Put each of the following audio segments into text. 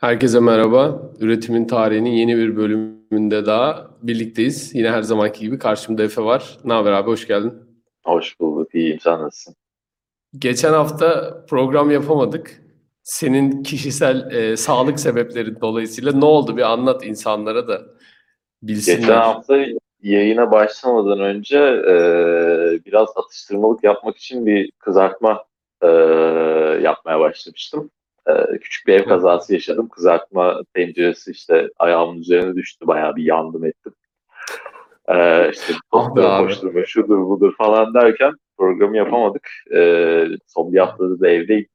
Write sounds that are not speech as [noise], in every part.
Herkese merhaba. Üretimin tarihinin yeni bir bölümünde daha birlikteyiz. Yine her zamanki gibi karşımda Efe var. Ne haber abi, hoş geldin. Hoş bulduk, iyiyim. Sen nasılsın? Geçen hafta program yapamadık. Senin kişisel e, sağlık sebepleri dolayısıyla ne oldu bir anlat insanlara da bilsinler. Geçen hafta yayına başlamadan önce e, biraz atıştırmalık yapmak için bir kızartma e, yapmaya başlamıştım. E, küçük bir ev kazası yaşadım. Kızartma tenceresi işte ayağımın üzerine düştü. Bayağı bir yandım ettim. E, işte Ah be abi. koşturma, şudur budur falan derken programı yapamadık. E, son bir haftada da evdeyim.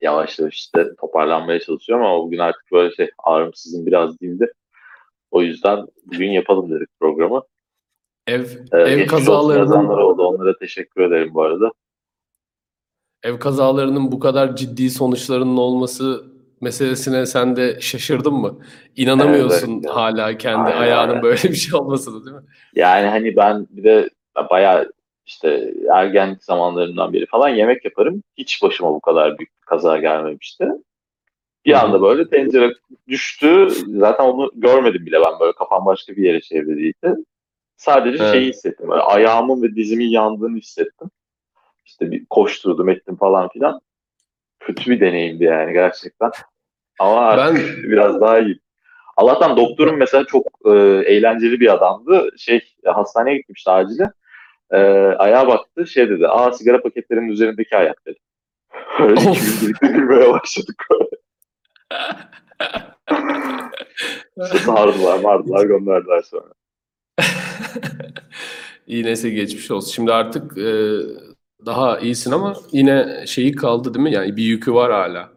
Yavaş yavaş işte toparlanmaya çalışıyorum ama bugün artık böyle şey ağrımsızım biraz dindi. O yüzden bugün yapalım dedik programı. Ev Ee, ev kazalarının oldu. Onlara teşekkür ederim bu arada. Ev kazalarının bu kadar ciddi sonuçlarının olması meselesine sen de şaşırdın mı? İnanamıyorsun Evet, evet. hala kendi Aynen, ayağının böyle bir şey olmasına değil mi? Yani hani ben bir de bayağı işte ergenlik zamanlarından beri falan yemek yaparım. Hiç başıma bu kadar büyük bir kaza gelmemişti. Bir anda böyle tencere düştü. Zaten onu görmedim bile ben böyle kafam başka bir yere çevriliydi. Sadece Evet. şeyi hissettim. Böyle ayağımın ve dizimin yandığını hissettim. İşte bir koşturdum ettim falan filan. Kötü bir deneyimdi yani gerçekten. Ama Ben biraz daha iyi. Allah'tan doktorum mesela çok e, eğlenceli bir adamdı. Şey hastaneye gitmişti acile. E, ayağa baktı şey dedi. Aa sigara paketlerinin üzerindeki ayak dedi. [laughs] Öyle gülmeye başladık. İşte [laughs] sardılar mardılar gönderdiler sonra. İyi neyse geçmiş olsun. Şimdi artık e, daha iyisin ama yine şeyi kaldı değil mi? Yani bir yükü var hala.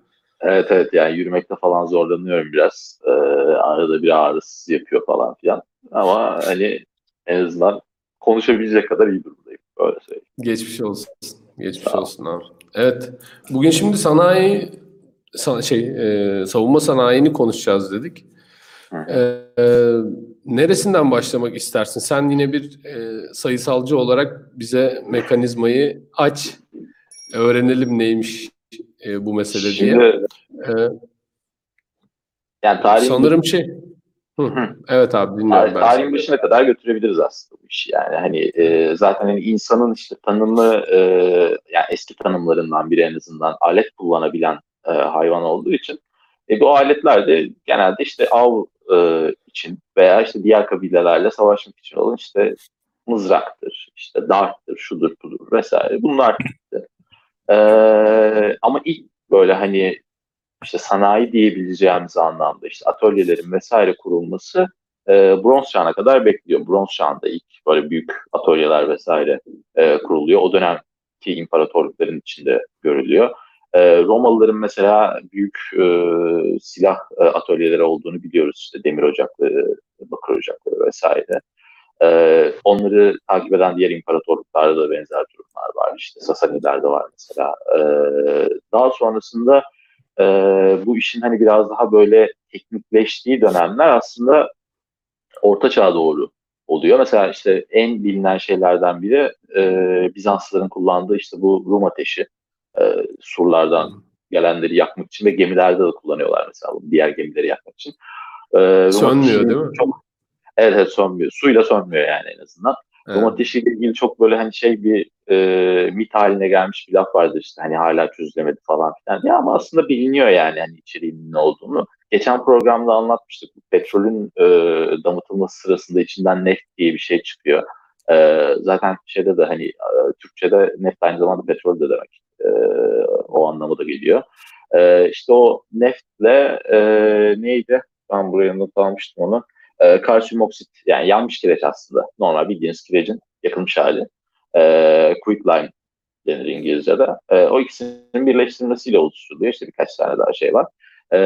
Evet evet yani yürümekte falan zorlanıyorum biraz. E, arada bir ağrısı yapıyor falan filan. Ama hani en azından konuşabilecek kadar iyi durumdayım. Öyle söyleyeyim. Geçmiş olsun. Geçmiş ol. olsun abi. Evet. Bugün şimdi sanayi sa- şey e, savunma sanayini konuşacağız dedik. Hı hı. E, e, neresinden başlamak istersin? Sen yine bir e, sayısalcı olarak bize mekanizmayı aç. Öğrenelim neymiş e, bu mesele diye. Şimdi E, yani tarihin sanırım şey. Hı, Hı. evet abi dinliyorum ben tarihin başına kadar götürebiliriz aslında bu işi. Yani hani e, zaten hani insanın işte tanımı e, yani eski tanımlarından biri en azından alet kullanabilen e, hayvan olduğu için e, bu aletler de genelde işte av e, için veya işte diğer kabilelerle savaşmak için olan işte mızraktır, işte darttır, şudur budur vesaire bunlar. E, ama ilk böyle hani işte sanayi diyebileceğimiz anlamda işte atölyelerin vesaire kurulması e, bronz çağına kadar bekliyor. Bronz çağında ilk böyle büyük atölyeler vesaire e, kuruluyor. O dönemki imparatorlukların içinde görülüyor. E, Romalıların mesela büyük e, silah e, atölyeleri olduğunu biliyoruz. İşte demir ocakları, bakır ocakları vesaire. E, onları takip eden diğer imparatorluklarda da benzer durumlar var. İşte Sasanilerde var mesela. E, daha sonrasında e, bu işin hani biraz daha böyle teknikleştiği dönemler aslında Orta Çağ'a doğru oluyor. Mesela işte en bilinen şeylerden biri e, Bizanslıların kullandığı işte bu Rum ateşi. E, surlardan gelenleri yakmak için ve gemilerde de kullanıyorlar mesela diğer gemileri yakmak için. E, Sönmüyor değil mi? Çok, evet evet sönmüyor. Suyla sönmüyor yani en azından. Evet. ateşiyle ilgili çok böyle hani şey bir e, mit haline gelmiş bir laf vardır işte hani hala çözülemedi falan filan diye ama aslında biliniyor yani hani içeriğinin ne olduğunu. Geçen programda anlatmıştık. Petrolün e, damıtılması sırasında içinden neft diye bir şey çıkıyor. E, zaten şeyde de hani e, Türkçe'de neft aynı zamanda petrol de demek. E, o anlamı da geliyor. E, işte o neftle e, neydi? Ben buraya not almıştım onu. E, kalsiyum oksit yani yanmış kireç aslında. Normal bildiğiniz kirecin yakılmış hali. E, quicklime denir İngilizce'de. E, o ikisinin birleştirilmesiyle oluşturuluyor. İşte birkaç tane daha şey var. E,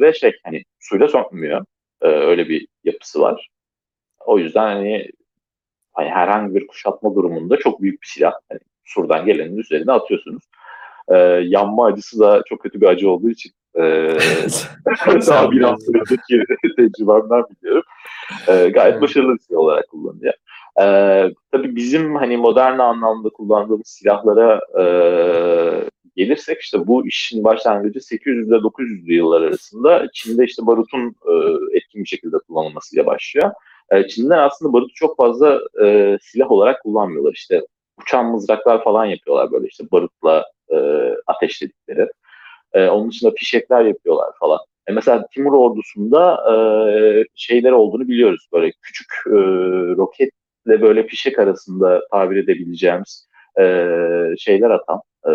ve şey hani suyla sönmüyor. E, öyle bir yapısı var. O yüzden hani, hani herhangi bir kuşatma durumunda çok büyük bir silah. Hani surdan gelenin üzerine atıyorsunuz. E, yanma acısı da çok kötü bir acı olduğu için e, [laughs] daha bir hafta önceki [laughs] tecrübemden biliyorum. E, gayet başarılı bir silah olarak kullanılıyor. Ee, tabii bizim hani modern anlamda kullandığımız silahlara e, gelirsek işte bu işin başlangıcı 800 ile 900'lü yıllar arasında Çin'de işte barutun e, etkin bir şekilde kullanılmasıyla başlıyor. E, Çinliler aslında barutu çok fazla e, silah olarak kullanmıyorlar. İşte uçan mızraklar falan yapıyorlar böyle işte barutla e, ateşledikleri. E, onun dışında fişekler yapıyorlar falan. E, mesela Timur ordusunda e, şeyler olduğunu biliyoruz. Böyle küçük e, roketle böyle fişek arasında tabir edebileceğimiz e, şeyler atan, e,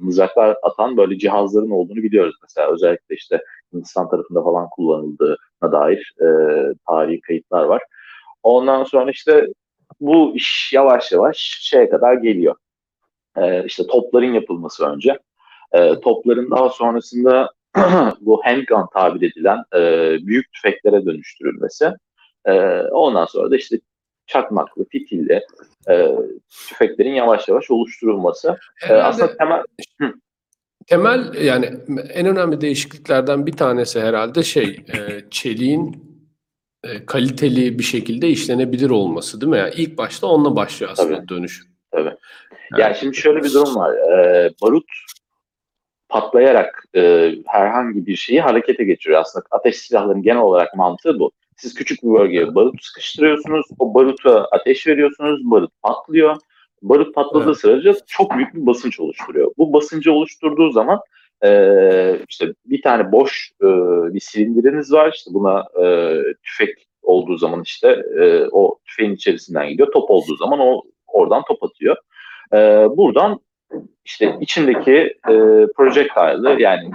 mızraklar atan böyle cihazların olduğunu biliyoruz. Mesela özellikle işte Hindistan tarafında falan kullanıldığına dair e, tarihi kayıtlar var. Ondan sonra işte bu iş yavaş yavaş şeye kadar geliyor. E, işte topların yapılması önce. E, topların daha sonrasında [clears throat] bu handgun tabir edilen e, büyük tüfeklere dönüştürülmesi. E, ondan sonra da işte çakmaklı, fitilli e, tüfeklerin yavaş yavaş oluşturulması. E, aslında temel... Temel yani en önemli değişikliklerden bir tanesi herhalde şey e, çeliğin e, kaliteli bir şekilde işlenebilir olması değil mi? Yani ilk başta onunla başlıyor aslında Tabii. dönüş. Tabii. Yani- Yani şimdi şöyle bir durum var. E, barut patlayarak e, herhangi bir şeyi harekete geçiriyor. Aslında ateş silahlarının genel olarak mantığı bu. Siz küçük bir bölgeye barut sıkıştırıyorsunuz, o baruta ateş veriyorsunuz, barut patlıyor. Barut patladığı Evet. sırada çok büyük bir basınç oluşturuyor. Bu basıncı oluşturduğu zaman e, işte bir tane boş e, bir silindiriniz var. İşte buna e, tüfek olduğu zaman işte e, o tüfeğin içerisinden gidiyor. Top olduğu zaman o oradan top atıyor. E, buradan işte içindeki e, projectile'ı yani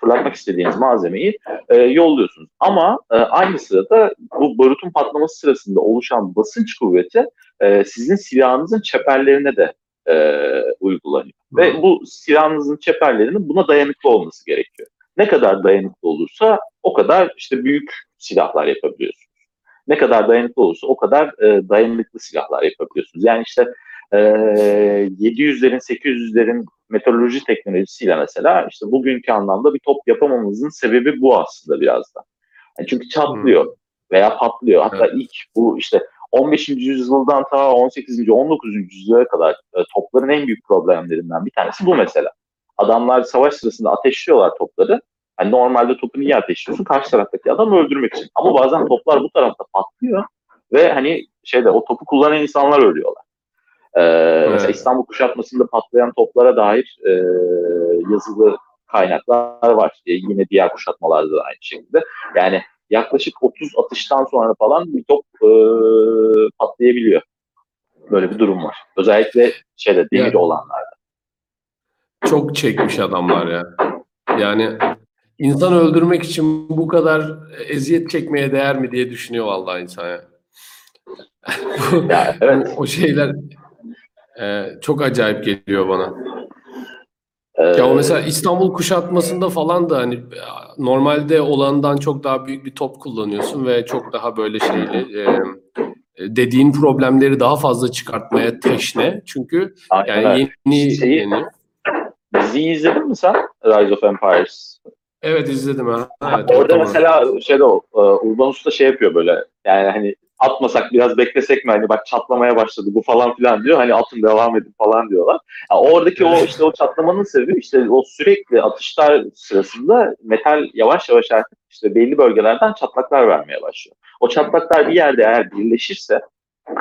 fırlatmak istediğiniz malzemeyi e, yolluyorsunuz. Ama e, aynı sırada bu barutun patlaması sırasında oluşan basınç kuvveti e, sizin silahınızın çeperlerine de e, uygulanıyor. Ve bu silahınızın çeperlerinin buna dayanıklı olması gerekiyor. Ne kadar dayanıklı olursa o kadar işte büyük silahlar yapabiliyorsunuz. Ne kadar dayanıklı olursa o kadar e, dayanıklı silahlar yapabiliyorsunuz. Yani işte e, 700'lerin 800'lerin meteoroloji teknolojisiyle mesela işte bugünkü anlamda bir top yapamamızın sebebi bu aslında biraz da. Yani çünkü çatlıyor veya patlıyor. Hatta ilk bu işte 15. yüzyıldan ta 18. 19. yüzyıla kadar e, topların en büyük problemlerinden bir tanesi bu mesela. Adamlar savaş sırasında ateşliyorlar topları. Yani normalde topu niye ateşliyorsun? Karşı taraftaki adamı öldürmek için. Ama bazen toplar bu tarafta patlıyor ve hani şeyde o topu kullanan insanlar ölüyorlar. Ee, Mesela İstanbul kuşatmasında patlayan toplara dair e, yazılı kaynaklar var. E, yine diğer kuşatmalarda da aynı şekilde. Yani yaklaşık 30 atıştan sonra falan bir top e, patlayabiliyor. Böyle bir durum var. Özellikle şeyde demir Yani- olanlarda. Çok çekmiş adamlar ya. Yani insan öldürmek için bu kadar eziyet çekmeye değer mi diye düşünüyor vallahi insan ya. [laughs] Ya, evet. o şeyler e, çok acayip geliyor bana. Ee, Ya o mesela İstanbul kuşatmasında falan da hani e, normalde olandan çok daha büyük bir top kullanıyorsun ve çok daha böyle şeyli e, dediğin problemleri daha fazla çıkartmaya teşne. Çünkü aynen yani yeni Şeyi- yeni. Diziyi izledin mi sen? Rise of Empires. Evet izledim ha. Evet, Orada mesela şeyde o e, Urban Usta şey yapıyor böyle yani hani atmasak biraz beklesek mi hani bak çatlamaya başladı bu falan filan diyor hani atın devam edin falan diyorlar. Ya oradaki o işte o çatlamanın sebebi işte o sürekli atışlar sırasında metal yavaş yavaş artık işte belli bölgelerden çatlaklar vermeye başlıyor. O çatlaklar bir yerde eğer birleşirse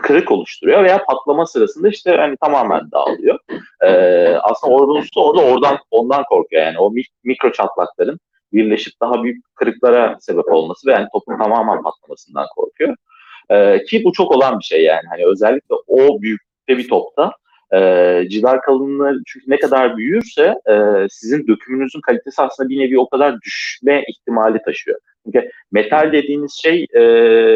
kırık oluşturuyor veya patlama sırasında işte hani tamamen dağılıyor. Ee, aslında Orban Usta orada oradan ondan korkuyor yani o mik- mikro çatlakların birleşip daha büyük kırıklara sebep olması ve yani topun tamamen patlamasından korkuyor. Ee, ki bu çok olan bir şey yani. Hani özellikle o büyüklükte bir topta e, civar kalınlığı çünkü ne kadar büyürse e, sizin dökümünüzün kalitesi aslında bir nevi o kadar düşme ihtimali taşıyor. Çünkü metal dediğiniz şey e,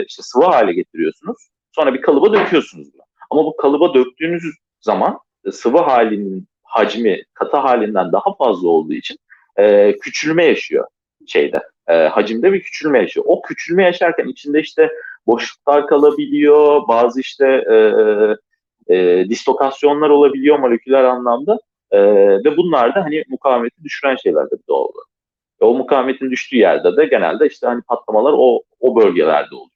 işte sıvı hale getiriyorsunuz. Sonra bir kalıba döküyorsunuz bunu. Ama bu kalıba döktüğünüz zaman e, sıvı halinin hacmi katı halinden daha fazla olduğu için e, küçülme yaşıyor şeyde. E, hacimde bir küçülme yaşıyor. O küçülme yaşarken içinde işte boşluklar kalabiliyor, bazı işte e, e, dislokasyonlar olabiliyor moleküler anlamda e, ve bunlar da hani mukavemeti düşüren şeylerdir doğal olarak. Ve o mukavemetin düştüğü yerde de genelde işte hani patlamalar o o bölgelerde oluyor.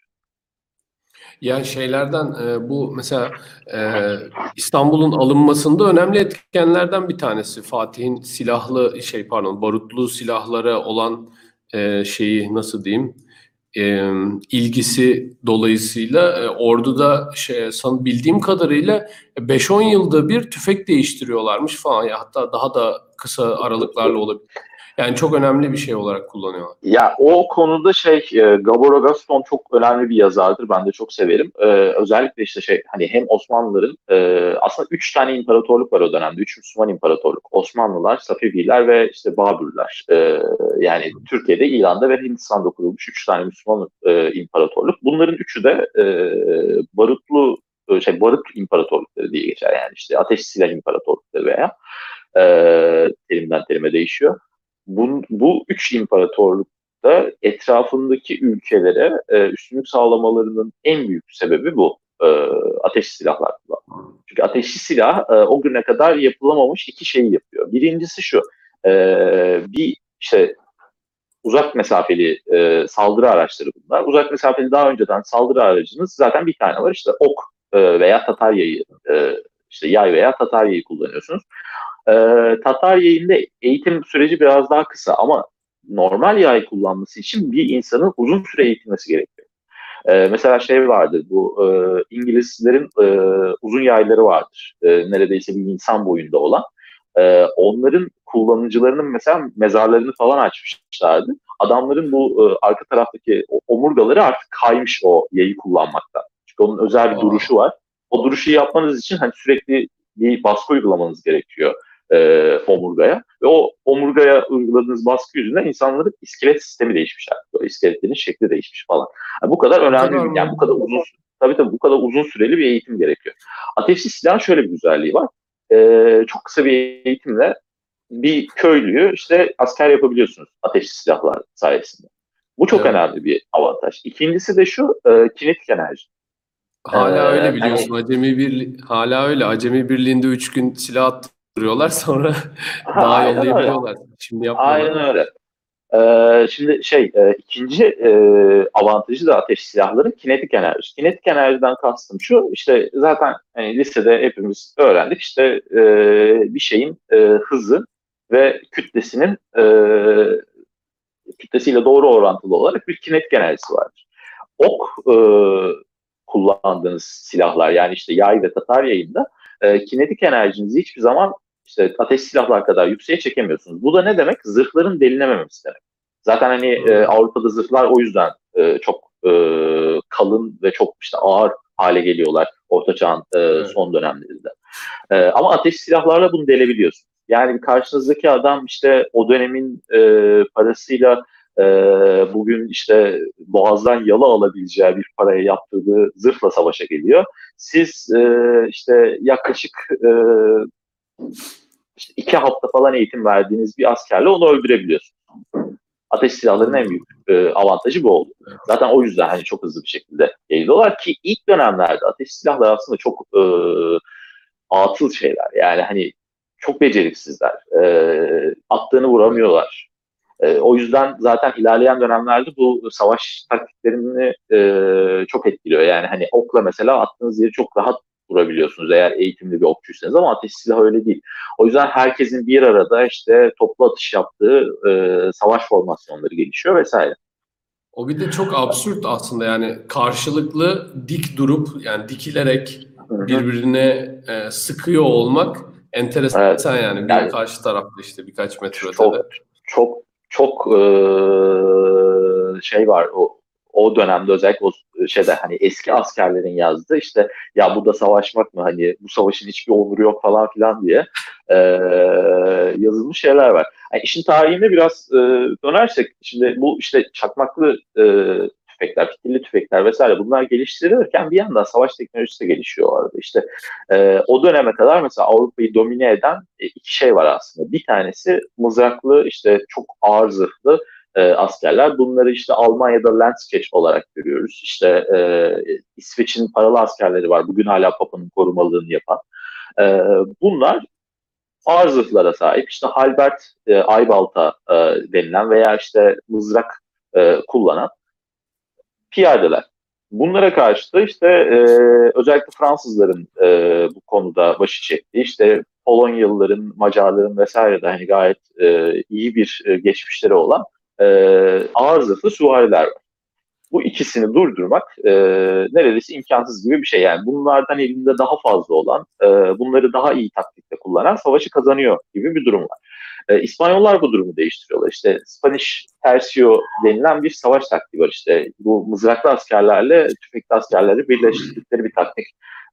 Yani şeylerden e, bu mesela e, İstanbul'un alınmasında önemli etkenlerden bir tanesi Fatih'in silahlı şey pardon barutlu silahlara olan e, şeyi nasıl diyeyim e, ilgisi dolayısıyla e, orduda şey san bildiğim kadarıyla 5-10 yılda bir tüfek değiştiriyorlarmış falan ya hatta daha da kısa aralıklarla olabilir. Yani çok önemli bir şey olarak kullanıyorlar. Ya o konuda şey e, Gabor Agaston çok önemli bir yazardır. Ben de çok severim. E, özellikle işte şey hani hem Osmanlıların e, aslında üç tane imparatorluk var o dönemde. Üç Müslüman imparatorluk. Osmanlılar, Safeviler ve işte Babürler. E, yani Türkiye'de, İran'da ve Hindistan'da kurulmuş üç tane Müslüman e, imparatorluk. Bunların üçü de e, barutlu e, şey barut imparatorlukları diye geçer. Yani işte ateş silah imparatorlukları veya e, terimden terime değişiyor bu, bu üç imparatorlukta etrafındaki ülkelere e, üstünlük sağlamalarının en büyük sebebi bu. E, ateşli silahlar. Çünkü ateşli silah e, o güne kadar yapılamamış iki şeyi yapıyor. Birincisi şu, e, bir işte uzak mesafeli e, saldırı araçları bunlar. Uzak mesafeli daha önceden saldırı aracınız zaten bir tane var. İşte ok e, veya tatar yayı, e, işte yay veya tatar yayı kullanıyorsunuz. E, Tatar yayında eğitim süreci biraz daha kısa ama normal yay kullanması için bir insanın uzun süre eğitilmesi gerekiyor. E, mesela şey vardır bu e, İngilizlerin e, uzun yayları vardır. E, neredeyse bir insan boyunda olan. E, onların kullanıcılarının mesela mezarlarını falan açmışlardı. Adamların bu e, arka taraftaki omurgaları artık kaymış o yayı kullanmaktan. Çünkü onun özel bir duruşu var. O duruşu yapmanız için hani sürekli bir baskı uygulamanız gerekiyor e, omurgaya. Ve o omurgaya uyguladığınız baskı yüzünden insanların iskelet sistemi değişmiş. Böyle iskeletlerin şekli değişmiş falan. Yani bu kadar önemli, yani bu kadar uzun tabii tabii bu kadar uzun süreli bir eğitim gerekiyor. Ateşli silahın şöyle bir güzelliği var. E, çok kısa bir eğitimle bir köylüyü işte asker yapabiliyorsunuz ateşli silahlar sayesinde. Bu çok evet. önemli bir avantaj. İkincisi de şu e, kinetik enerji. Hala ee, öyle biliyorsun. Hani, Acemi bir hala öyle. Acemi birliğinde 3 gün silah attırıyorlar [laughs] sonra daha yollayabiliyorlar. Öyle. Şimdi yapmıyorlar. Aynen öyle. Ee, şimdi şey e, ikinci e, avantajı da ateş silahların kinetik enerji. Kinetik enerjiden kastım şu işte zaten hani, lisede hepimiz öğrendik işte e, bir şeyin e, hızı ve kütlesinin e, kütlesiyle doğru orantılı olarak bir kinetik enerjisi vardır. Ok e, kullandığınız silahlar yani işte yay ve tatar yayında e, kinetik enerjinizi hiçbir zaman işte ateş silahlar kadar yükseğe çekemiyorsunuz. Bu da ne demek? Zırhların delinememesi demek. Zaten hani e, Avrupa'da zırhlar o yüzden e, çok e, kalın ve çok işte ağır hale geliyorlar Orta Çağ'ın e, evet. son dönemlerinde. E, ama ateş silahlarla bunu delebiliyorsun. Yani karşınızdaki adam işte o dönemin e, parasıyla e, bugün işte boğazdan yalı alabileceği bir paraya yaptırdığı zırhla savaşa geliyor. Siz e, işte yaklaşık e, işte iki hafta falan eğitim verdiğiniz bir askerle onu öldürebiliyorsunuz. Ateş silahlarının en büyük e, avantajı bu oldu. Zaten o yüzden hani çok hızlı bir şekilde yayılıyorlar ki ilk dönemlerde ateş silahları aslında çok e, atıl şeyler. Yani hani çok beceriksizler. E, attığını vuramıyorlar. E, o yüzden zaten ilerleyen dönemlerde bu savaş taktiklerini e, çok etkiliyor. Yani hani okla mesela attığınız yeri çok rahat vurabiliyorsunuz eğer eğitimli bir okçuysanız ama ateş silahı öyle değil. O yüzden herkesin bir arada işte toplu atış yaptığı e, savaş formasyonları gelişiyor vesaire. O bir de çok absürt aslında yani karşılıklı dik durup yani dikilerek birbirine e, sıkıyor olmak enteresan evet. yani bir yani, karşı tarafta işte birkaç metre çok, ötede. Çok çok e, şey var o o dönemde özellikle o şeyde hani eski askerlerin yazdığı işte ya bu da savaşmak mı hani bu savaşın hiçbir onuru yok falan filan diye e, yazılmış şeyler var. Yani işin tarihine biraz e, dönersek şimdi bu işte çakmaklı e, tüfekler, fitilli tüfekler vesaire bunlar geliştirilirken bir yandan savaş teknolojisi de gelişiyor orada. İşte e, o döneme kadar mesela Avrupa'yı domine eden e, iki şey var aslında. Bir tanesi mızraklı işte çok ağır zırhlı e, askerler. Bunları işte Almanya'da Landsketch olarak görüyoruz. İşte e, İsveç'in paralı askerleri var. Bugün hala Papa'nın korumalığını yapan. E, bunlar ağır zırhlara sahip. İşte Halbert e, Aybalta e, denilen veya işte mızrak e, kullanan piyadeler. bunlara karşı da işte e, özellikle Fransızların e, bu konuda başı çektiği işte Polonyalıların, Macarların vesaire de hani gayet e, iyi bir e, geçmişleri olan e, ağır zırhlı süvariler var. Bu ikisini durdurmak e, neredeyse imkansız gibi bir şey. Yani bunlardan elinde daha fazla olan, e, bunları daha iyi taktikte kullanan savaşı kazanıyor gibi bir durum var. E, İspanyollar bu durumu değiştiriyorlar. İşte Spanish Tercio denilen bir savaş taktiği var. İşte bu mızraklı askerlerle tüfekli askerleri birleştirdikleri bir taktik.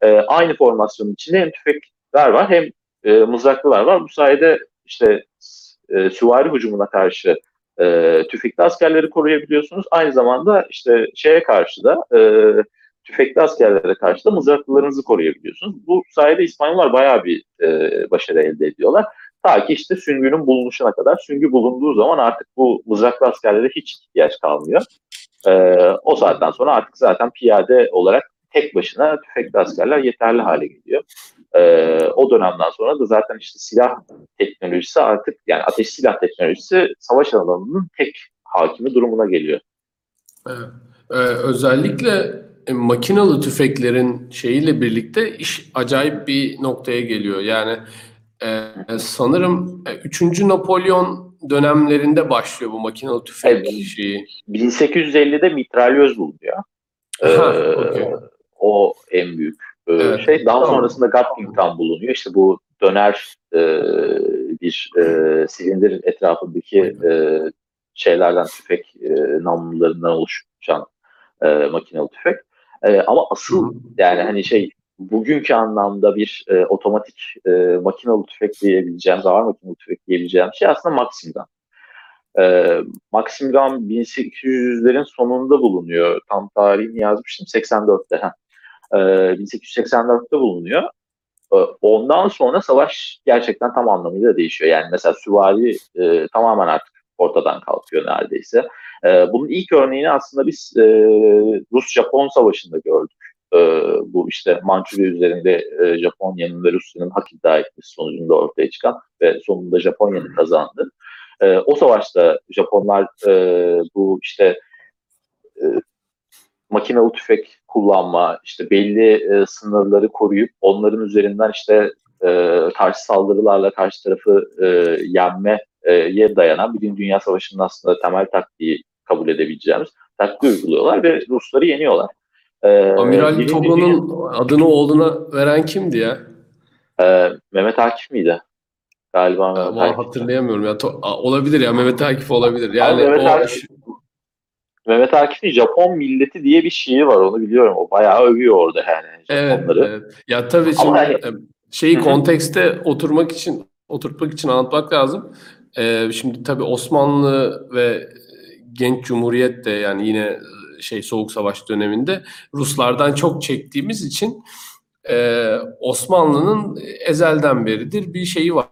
E, aynı formasyonun içinde hem tüfekler var hem e, mızraklılar var. Bu sayede işte e, süvari hücumuna karşı e, tüfekli askerleri koruyabiliyorsunuz. Aynı zamanda işte şeye karşı da e, tüfekli askerlere karşı da mızraklılarınızı koruyabiliyorsunuz. Bu sayede İspanyollar bayağı bir e, başarı elde ediyorlar. Ta ki işte süngünün bulunuşuna kadar. Süngü bulunduğu zaman artık bu mızraklı askerlere hiç ihtiyaç kalmıyor. E, o saatten sonra artık zaten piyade olarak tek başına tüfekli askerler yeterli hale geliyor. E, o dönemden sonra da zaten işte silah teknolojisi artık yani ateş silah teknolojisi savaş alanının tek hakimi durumuna geliyor. Evet. Ee, özellikle e, makinalı tüfeklerin şeyiyle birlikte iş acayip bir noktaya geliyor. Yani e, sanırım e, 3. Napolyon dönemlerinde başlıyor bu makinalı tüfek Evet. şeyi. 1850'de mitralyöz bulunuyor. Ha, Ee, okey. O en büyük e, Evet. şey. Daha Tamam. sonrasında Gatling Gun bulunuyor. İşte bu döner e, bir e, silindir etrafındaki e, şeylerden tüfek e, namlularından oluşan e, makinalı tüfek. E, ama asıl yani hani şey bugünkü anlamda bir e, otomatik e, makinalı tüfek diyebileceğimiz, ağır makinalı tüfek diyebileceğimiz şey aslında Maxim Gun. E, Maxim Gun 1800'lerin sonunda bulunuyor. Tam tarihini yazmıştım 84'te. Ha. E, 1884'te bulunuyor. E, Ondan sonra savaş gerçekten tam anlamıyla değişiyor. Yani mesela süvari e, tamamen artık ortadan kalkıyor neredeyse. E, bunun ilk örneğini aslında biz e, Rus-Japon savaşında gördük. E, bu işte Mançurya üzerinde e, Japonya'nın ve Rusya'nın hak iddia etmesi sonucunda ortaya çıkan ve sonunda Japonya'nın kazandı. E, o savaşta Japonlar e, bu işte e, makinalı tüfek kullanma, işte belli e, sınırları koruyup onların üzerinden işte e, karşı saldırılarla karşı tarafı e, yenmeye dayanan Birinci Dünya Savaşı'nın aslında temel taktiği kabul edebileceğimiz taktiği uyguluyorlar ve Rusları yeniyorlar. E, Amiral Togo'nun adını oğluna veren kimdi ya? E, Mehmet Akif miydi? Galiba Mehmet Akif. hatırlayamıyorum ya. To- olabilir ya Mehmet Akif olabilir. Yani Mehmet o Akif- Mehmet Akif'in Japon milleti diye bir şiiri var onu biliyorum. O bayağı övüyor orada yani Evet, Japonları. evet. Ya tabii Ama şimdi hani- e, şeyi kontekste oturmak için oturtmak için anlatmak lazım. Ee, şimdi tabii Osmanlı ve genç Cumhuriyet de yani yine e, şey Soğuk Savaş döneminde Ruslardan çok çektiğimiz için e, Osmanlı'nın ezelden beridir bir şeyi var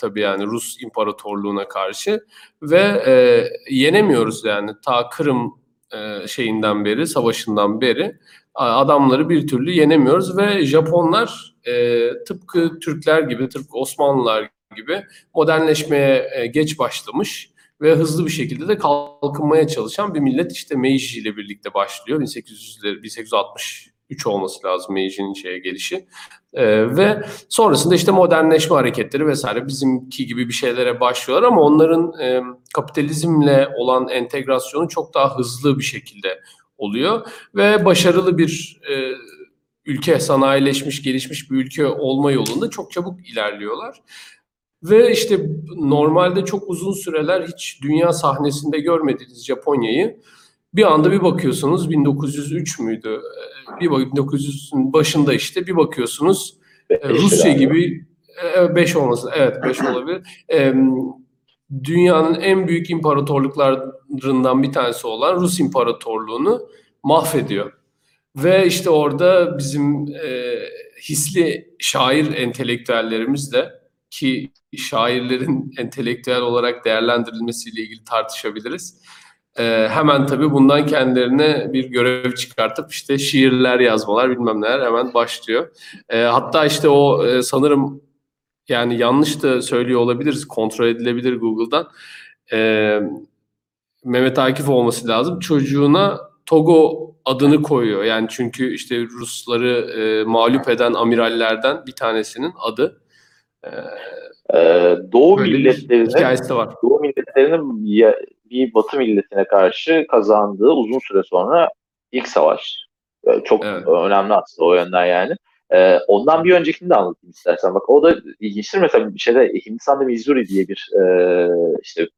tabii yani Rus İmparatorluğu'na karşı ve e, yenemiyoruz yani ta Kırım e, şeyinden beri, savaşından beri adamları bir türlü yenemiyoruz ve Japonlar e, tıpkı Türkler gibi, tıpkı Osmanlılar gibi modernleşmeye e, geç başlamış ve hızlı bir şekilde de kalkınmaya çalışan bir millet işte Meiji ile birlikte başlıyor. 1800'ler 1863 olması lazım Meiji'nin şeye gelişi. E, ve sonrasında işte modernleşme hareketleri vesaire bizimki gibi bir şeylere başlıyorlar ama onların e, kapitalizmle olan entegrasyonu çok daha hızlı bir şekilde oluyor ve başarılı bir e, ülke, sanayileşmiş, gelişmiş bir ülke olma yolunda çok çabuk ilerliyorlar. Ve işte normalde çok uzun süreler hiç dünya sahnesinde görmediğiniz Japonya'yı bir anda bir bakıyorsunuz 1903 müydü? Bir bak 1900'ün başında işte bir bakıyorsunuz e, Rusya gibi 5 olması evet 5 olabilir. E, dünyanın en büyük imparatorluklarından bir tanesi olan Rus İmparatorluğunu mahvediyor. Ve işte orada bizim e, hisli şair entelektüellerimiz de ki şairlerin entelektüel olarak değerlendirilmesiyle ilgili tartışabiliriz. E, hemen tabii bundan kendilerine bir görev çıkartıp işte şiirler yazmalar bilmem neler hemen başlıyor. E, hatta işte o e, sanırım yani yanlış da söylüyor olabiliriz kontrol edilebilir Google'dan. E, Mehmet Akif olması lazım. Çocuğuna Togo adını koyuyor. Yani çünkü işte Rusları e, mağlup eden amirallerden bir tanesinin adı. E, Ee, Doğu milletlerinin. Doğu milletlerinin ya- bir Batı milletine karşı kazandığı uzun süre sonra ilk savaş. Ee, Çok Evet. önemli aslında o yönden yani. Ee, ondan bir öncekini de anlatayım istersen. Bak o da ilginçtir. Mesela bir şeyde Hindistan'da Missouri diye bir e, işte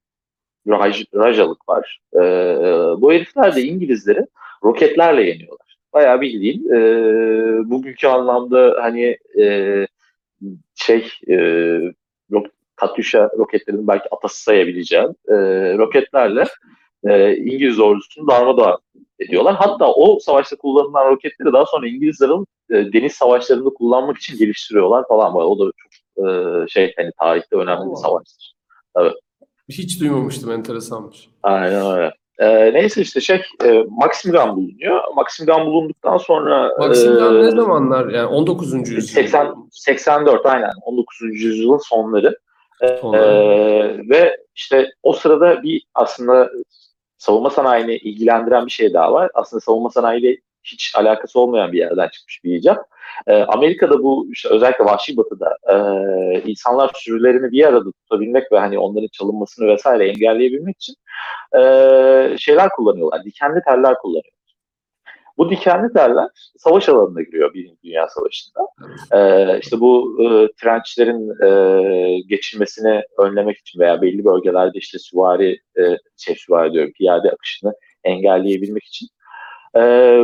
Raj, Rajalık var. Ee, bu herifler de İngilizleri roketlerle yeniyorlar. Bayağı bildiğin e, bugünkü anlamda hani e, şey e, Katyusha roketlerinin belki atası sayabileceğin e, roketlerle e, İngiliz ordusunu darmadağın ediyorlar. Hatta o savaşta kullanılan roketleri daha sonra İngilizlerin e, deniz savaşlarında kullanmak için geliştiriyorlar falan. O da çok e, şey hani tarihte önemli Allah. bir savaştır. Hiç duymamıştım. Enteresanmış. Aynen öyle. E, neyse işte şey e, Maxim Gun bulunuyor. Maxim Gun bulunduktan sonra Maxim'den e, ne zamanlar? Yani 19. yüzyıl. 80 84 aynen 19. yüzyılın sonları. Ee, ve işte o sırada bir aslında savunma sanayini ilgilendiren bir şey daha var. Aslında savunma sanayiyle hiç alakası olmayan bir yerden çıkmış bir icat. Ee, Amerika'da bu işte özellikle Vahşi Batı'da e, insanlar sürülerini bir arada tutabilmek ve hani onların çalınmasını vesaire engelleyebilmek için e, şeyler kullanıyorlar. Dikenli teller kullanıyorlar. Bu dikenli teller savaş alanına giriyor Birinci Dünya Savaşı'nda. Ee, işte bu e, trençlerin e, geçilmesini önlemek için veya belli bölgelerde işte süvari, e, şey süvari diyorum, piyade akışını engelleyebilmek için e,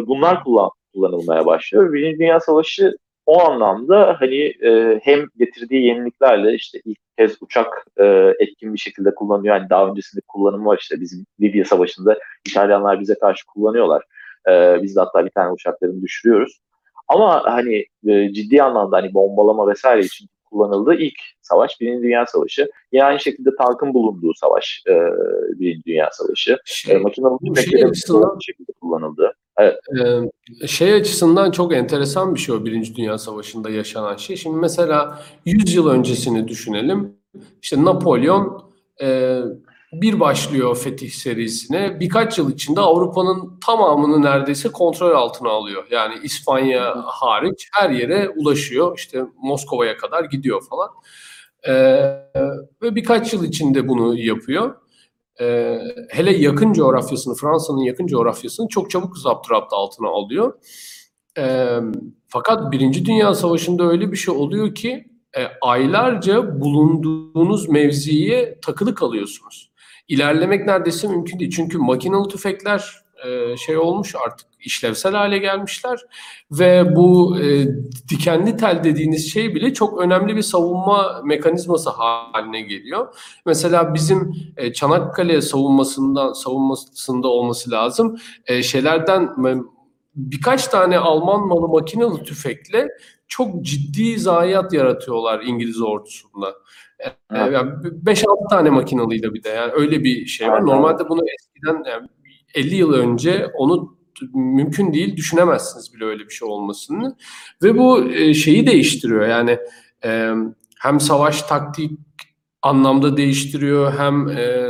bunlar kullan, kullanılmaya başlıyor. Birinci Dünya Savaşı o anlamda hani e, hem getirdiği yeniliklerle işte ilk kez uçak e, etkin bir şekilde kullanıyor. Yani daha öncesinde kullanımı var işte bizim Libya Savaşı'nda İtalyanlar bize karşı kullanıyorlar. E, biz de hatta bir tane uçaklarını düşürüyoruz. Ama hani e, ciddi anlamda hani bombalama vesaire için kullanıldığı ilk savaş Birinci Dünya Savaşı. Yine aynı şekilde tankın bulunduğu savaş e, Birinci Dünya Savaşı. E, Şey, makinalı bu şey açısından- şekilde kullanıldı. Ee, şey açısından çok enteresan bir şey o Birinci Dünya Savaşı'nda yaşanan şey. Şimdi mesela 100 yıl öncesini düşünelim. İşte Napolyon e, bir başlıyor fetih serisine. Birkaç yıl içinde Avrupa'nın tamamını neredeyse kontrol altına alıyor. Yani İspanya hariç her yere ulaşıyor. İşte Moskova'ya kadar gidiyor falan. Ee, ve birkaç yıl içinde bunu yapıyor. Ee, hele yakın coğrafyasını, Fransa'nın yakın coğrafyasını çok çabuk zapturapt altına alıyor. Ee, fakat Birinci Dünya Savaşı'nda öyle bir şey oluyor ki e, aylarca bulunduğunuz mevziye takılı kalıyorsunuz. İlerlemek neredeyse mümkün değil. Çünkü makinalı tüfekler e, şey olmuş artık işlevsel hale gelmişler ve bu e, dikenli tel dediğiniz şey bile çok önemli bir savunma mekanizması haline geliyor. Mesela bizim e, Çanakkale savunmasından savunmasında olması lazım. E, şeylerden birkaç tane Alman malı makinalı tüfekle çok ciddi zayiat yaratıyorlar İngiliz ordusunda. E, Evet. yani 5-6 tane makinalıyla bir de yani öyle bir şey var. Normalde bunu eskiden yani 50 yıl önce onu mümkün değil düşünemezsiniz bile öyle bir şey olmasını. Ve bu e, şeyi değiştiriyor yani e, hem savaş taktik anlamda değiştiriyor hem e,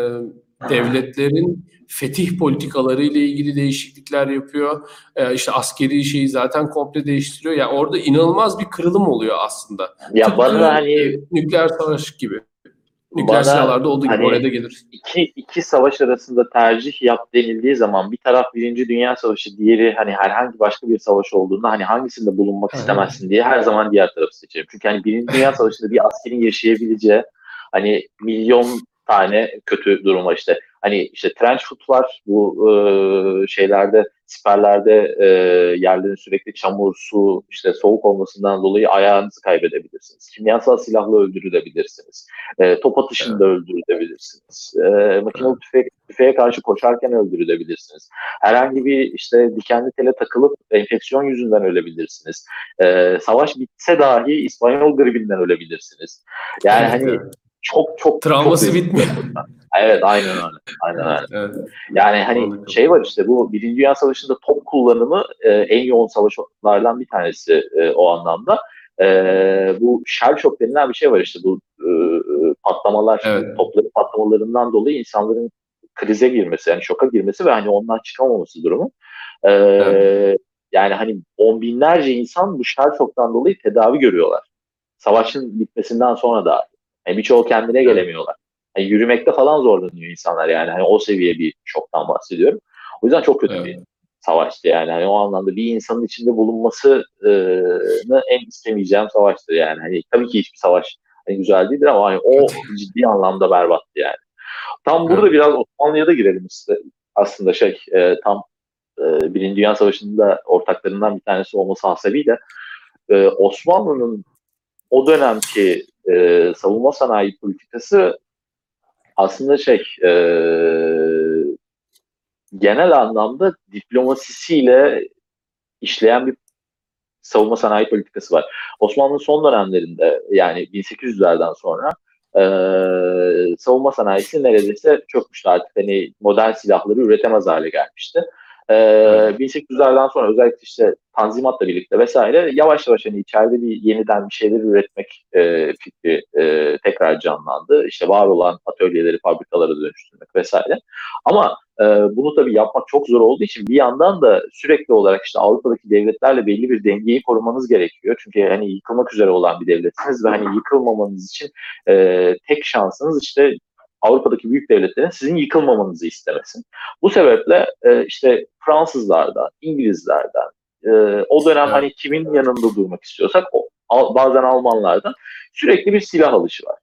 devletlerin fetih politikaları ile ilgili değişiklikler yapıyor. E, işte askeri şeyi zaten komple değiştiriyor. Yani orada inanılmaz bir kırılım oluyor aslında. Ya Tıpkı, bana e, hani nükleer savaş gibi. Nükleer Bana silahlarda olduğu gibi hani- oraya da gelir. iki, iki savaş arasında tercih yap denildiği zaman bir taraf Birinci Dünya Savaşı, diğeri hani herhangi başka bir savaş olduğunda hani hangisinde bulunmak istemezsin diye her zaman diğer tarafı seçerim. Çünkü hani Birinci Dünya [laughs] Savaşı'nda bir askerin yaşayabileceği hani milyon tane kötü duruma işte hani işte trench foot var bu e, şeylerde siperlerde e, yerlerin sürekli çamur, su, işte soğuk olmasından dolayı ayağınızı kaybedebilirsiniz. Kimyasal silahla öldürülebilirsiniz. E, top atışında öldürülebilirsiniz. E, makinalı tüfek, tüfeğe karşı koşarken öldürülebilirsiniz. Herhangi bir işte dikenli tele takılıp enfeksiyon yüzünden ölebilirsiniz. E, savaş bitse dahi İspanyol gribinden ölebilirsiniz. Yani Evet, hani evet. Çok çok Travması çok bitmiyor. [laughs] Evet aynen öyle. Aynen öyle. Evet. Yani hani Anladım. şey var işte bu Birinci Dünya Savaşı'nda top kullanımı e, en yoğun savaşlardan bir tanesi e, o anlamda. E, bu shell shock denilen bir şey var işte bu e, patlamalar, Evet. topların patlamalarından dolayı insanların krize girmesi, yani şoka girmesi ve hani ondan çıkamaması durumu. Ee, Evet. Yani hani on binlerce insan bu shell shock'tan dolayı tedavi görüyorlar. Savaşın bitmesinden sonra da. Yani birçoğu kendine gelemiyorlar. Yani yürümekte falan zorlanıyor insanlar yani. Hani o seviye bir şoktan bahsediyorum. O yüzden çok kötü Evet. bir savaştı yani. Hani o anlamda bir insanın içinde bulunmasını en istemeyeceğim savaştır yani. Hani tabii ki hiçbir savaş hani güzel değildir ama hani o ciddi anlamda berbattı yani. Tam burada Evet. biraz Osmanlı'ya da girelim işte. Aslında şey e, tam e, Birinci Dünya Savaşı'nda ortaklarından bir tanesi olması hasebiyle e, Osmanlı'nın o dönemki e, savunma sanayi politikası aslında şey e, genel anlamda diplomasisiyle işleyen bir savunma sanayi politikası var. Osmanlı'nın son dönemlerinde yani 1800'lerden sonra e, savunma sanayisi neredeyse çökmüştü artık. Hani modern silahları üretemez hale gelmişti. E, Evet. 1800'lerden sonra özellikle işte Tanzimat'la birlikte vesaire yavaş yavaş hani içeride bir yeniden bir şeyler üretmek e, fikri e, tekrar canlandı. İşte var olan atölyeleri fabrikalara dönüştürmek vesaire. Ama e, bunu tabii yapmak çok zor olduğu için bir yandan da sürekli olarak işte Avrupa'daki devletlerle belli bir dengeyi korumanız gerekiyor. Çünkü hani yıkılmak üzere olan bir devletsiniz ve hani yıkılmamanız için e, tek şansınız işte Avrupa'daki büyük devletlerin sizin yıkılmamanızı istemesi. Bu sebeple e, işte Fransızlardan, İngilizlerden, e, o dönem Evet. hani kimin yanında durmak istiyorsak o, al- bazen Almanlardan sürekli bir silah alışı var.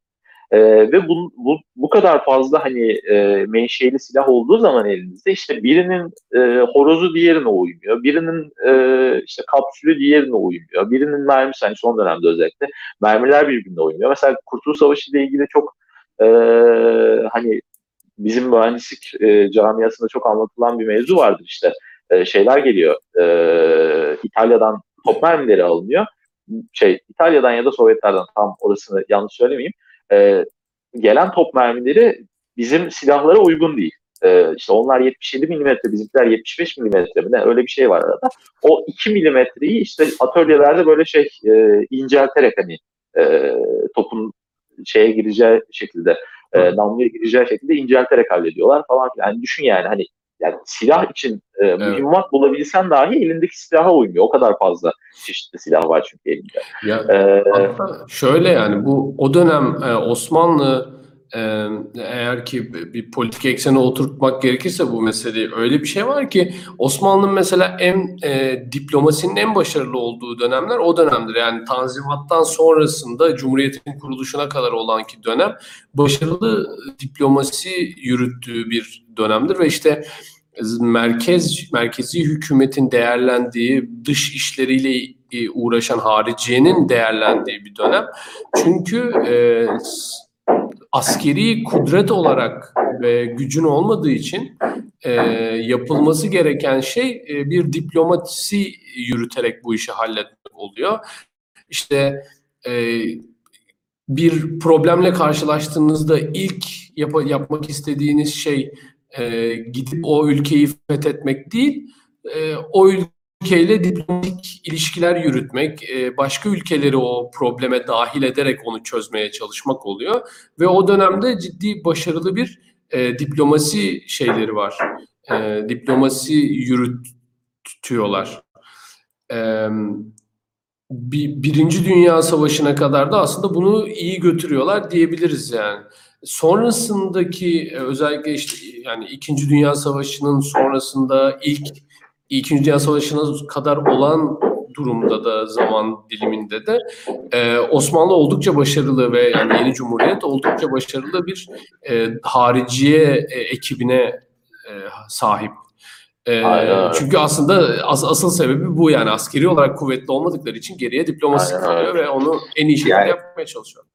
Ee, ve bu, bu, bu kadar fazla hani e, menşeli silah olduğu zaman elinizde işte birinin e, horozu diğerine uymuyor. Birinin e, işte kapsülü diğerine uymuyor. Birinin mermisi hani son dönemde özellikle mermiler birbirine uymuyor. Mesela Kurtuluş Savaşı ile ilgili çok e, hani bizim mühendislik e, camiasında çok anlatılan bir mevzu vardır işte. E, şeyler geliyor. E, İtalya'dan top mermileri alınıyor. Şey İtalya'dan ya da Sovyetlerden tam orasını yanlış söylemeyeyim. E, gelen top mermileri bizim silahlara uygun değil. E, işte onlar 77 milimetre, bizimkiler 75 milimetre mi ne öyle bir şey var arada. O 2 milimetreyi işte atölyelerde böyle şey e, incelterek hani e, topun şeye gireceği şekilde e, namluya gireceği şekilde incelterek hallediyorlar falan filan. Yani düşün yani hani yani silah için e, mühimmat bulabilsen dahi elindeki silaha uymuyor. O kadar fazla çeşitli silah var çünkü elinde. Ya, Ee, şöyle yani bu o dönem e, Osmanlı eğer ki bir politik eksene oturtmak gerekirse bu meseleyi öyle bir şey var ki Osmanlı'nın mesela en e, diplomasinin en başarılı olduğu dönemler o dönemdir. Yani Tanzimat'tan sonrasında Cumhuriyet'in kuruluşuna kadar olan ki dönem başarılı diplomasi yürüttüğü bir dönemdir ve işte merkez merkezi hükümetin değerlendiği dış işleriyle e, uğraşan hariciyenin değerlendiği bir dönem. Çünkü e, askeri kudret olarak ve gücün olmadığı için e, yapılması gereken şey e, bir diplomasi yürüterek bu işi halletmek oluyor. İşte e, bir problemle karşılaştığınızda ilk yap- yapmak istediğiniz şey e, gidip o ülkeyi fethetmek değil, e, o ülkeyle diplomatik ilişkiler yürütmek, e, başka ülkeleri o probleme dahil ederek onu çözmeye çalışmak oluyor. Ve o dönemde ciddi başarılı bir e, diplomasi şeyleri var. E, diplomasi yürütüyorlar. Bir, Birinci Dünya Savaşı'na kadar da aslında bunu iyi götürüyorlar diyebiliriz yani. Sonrasındaki özellikle işte yani İkinci Dünya Savaşı'nın sonrasında ilk İkinci Dünya Savaşı'na kadar olan durumda da zaman diliminde de e, Osmanlı oldukça başarılı ve yani yeni cumhuriyet oldukça başarılı bir e, hariciye e, ekibine e, sahip. E, Aynen. çünkü aslında as, asıl sebebi bu yani askeri olarak kuvvetli olmadıkları için geriye diplomasi Aynen kalıyor ve onu en iyi şekilde Yani- yapmaya çalışıyor.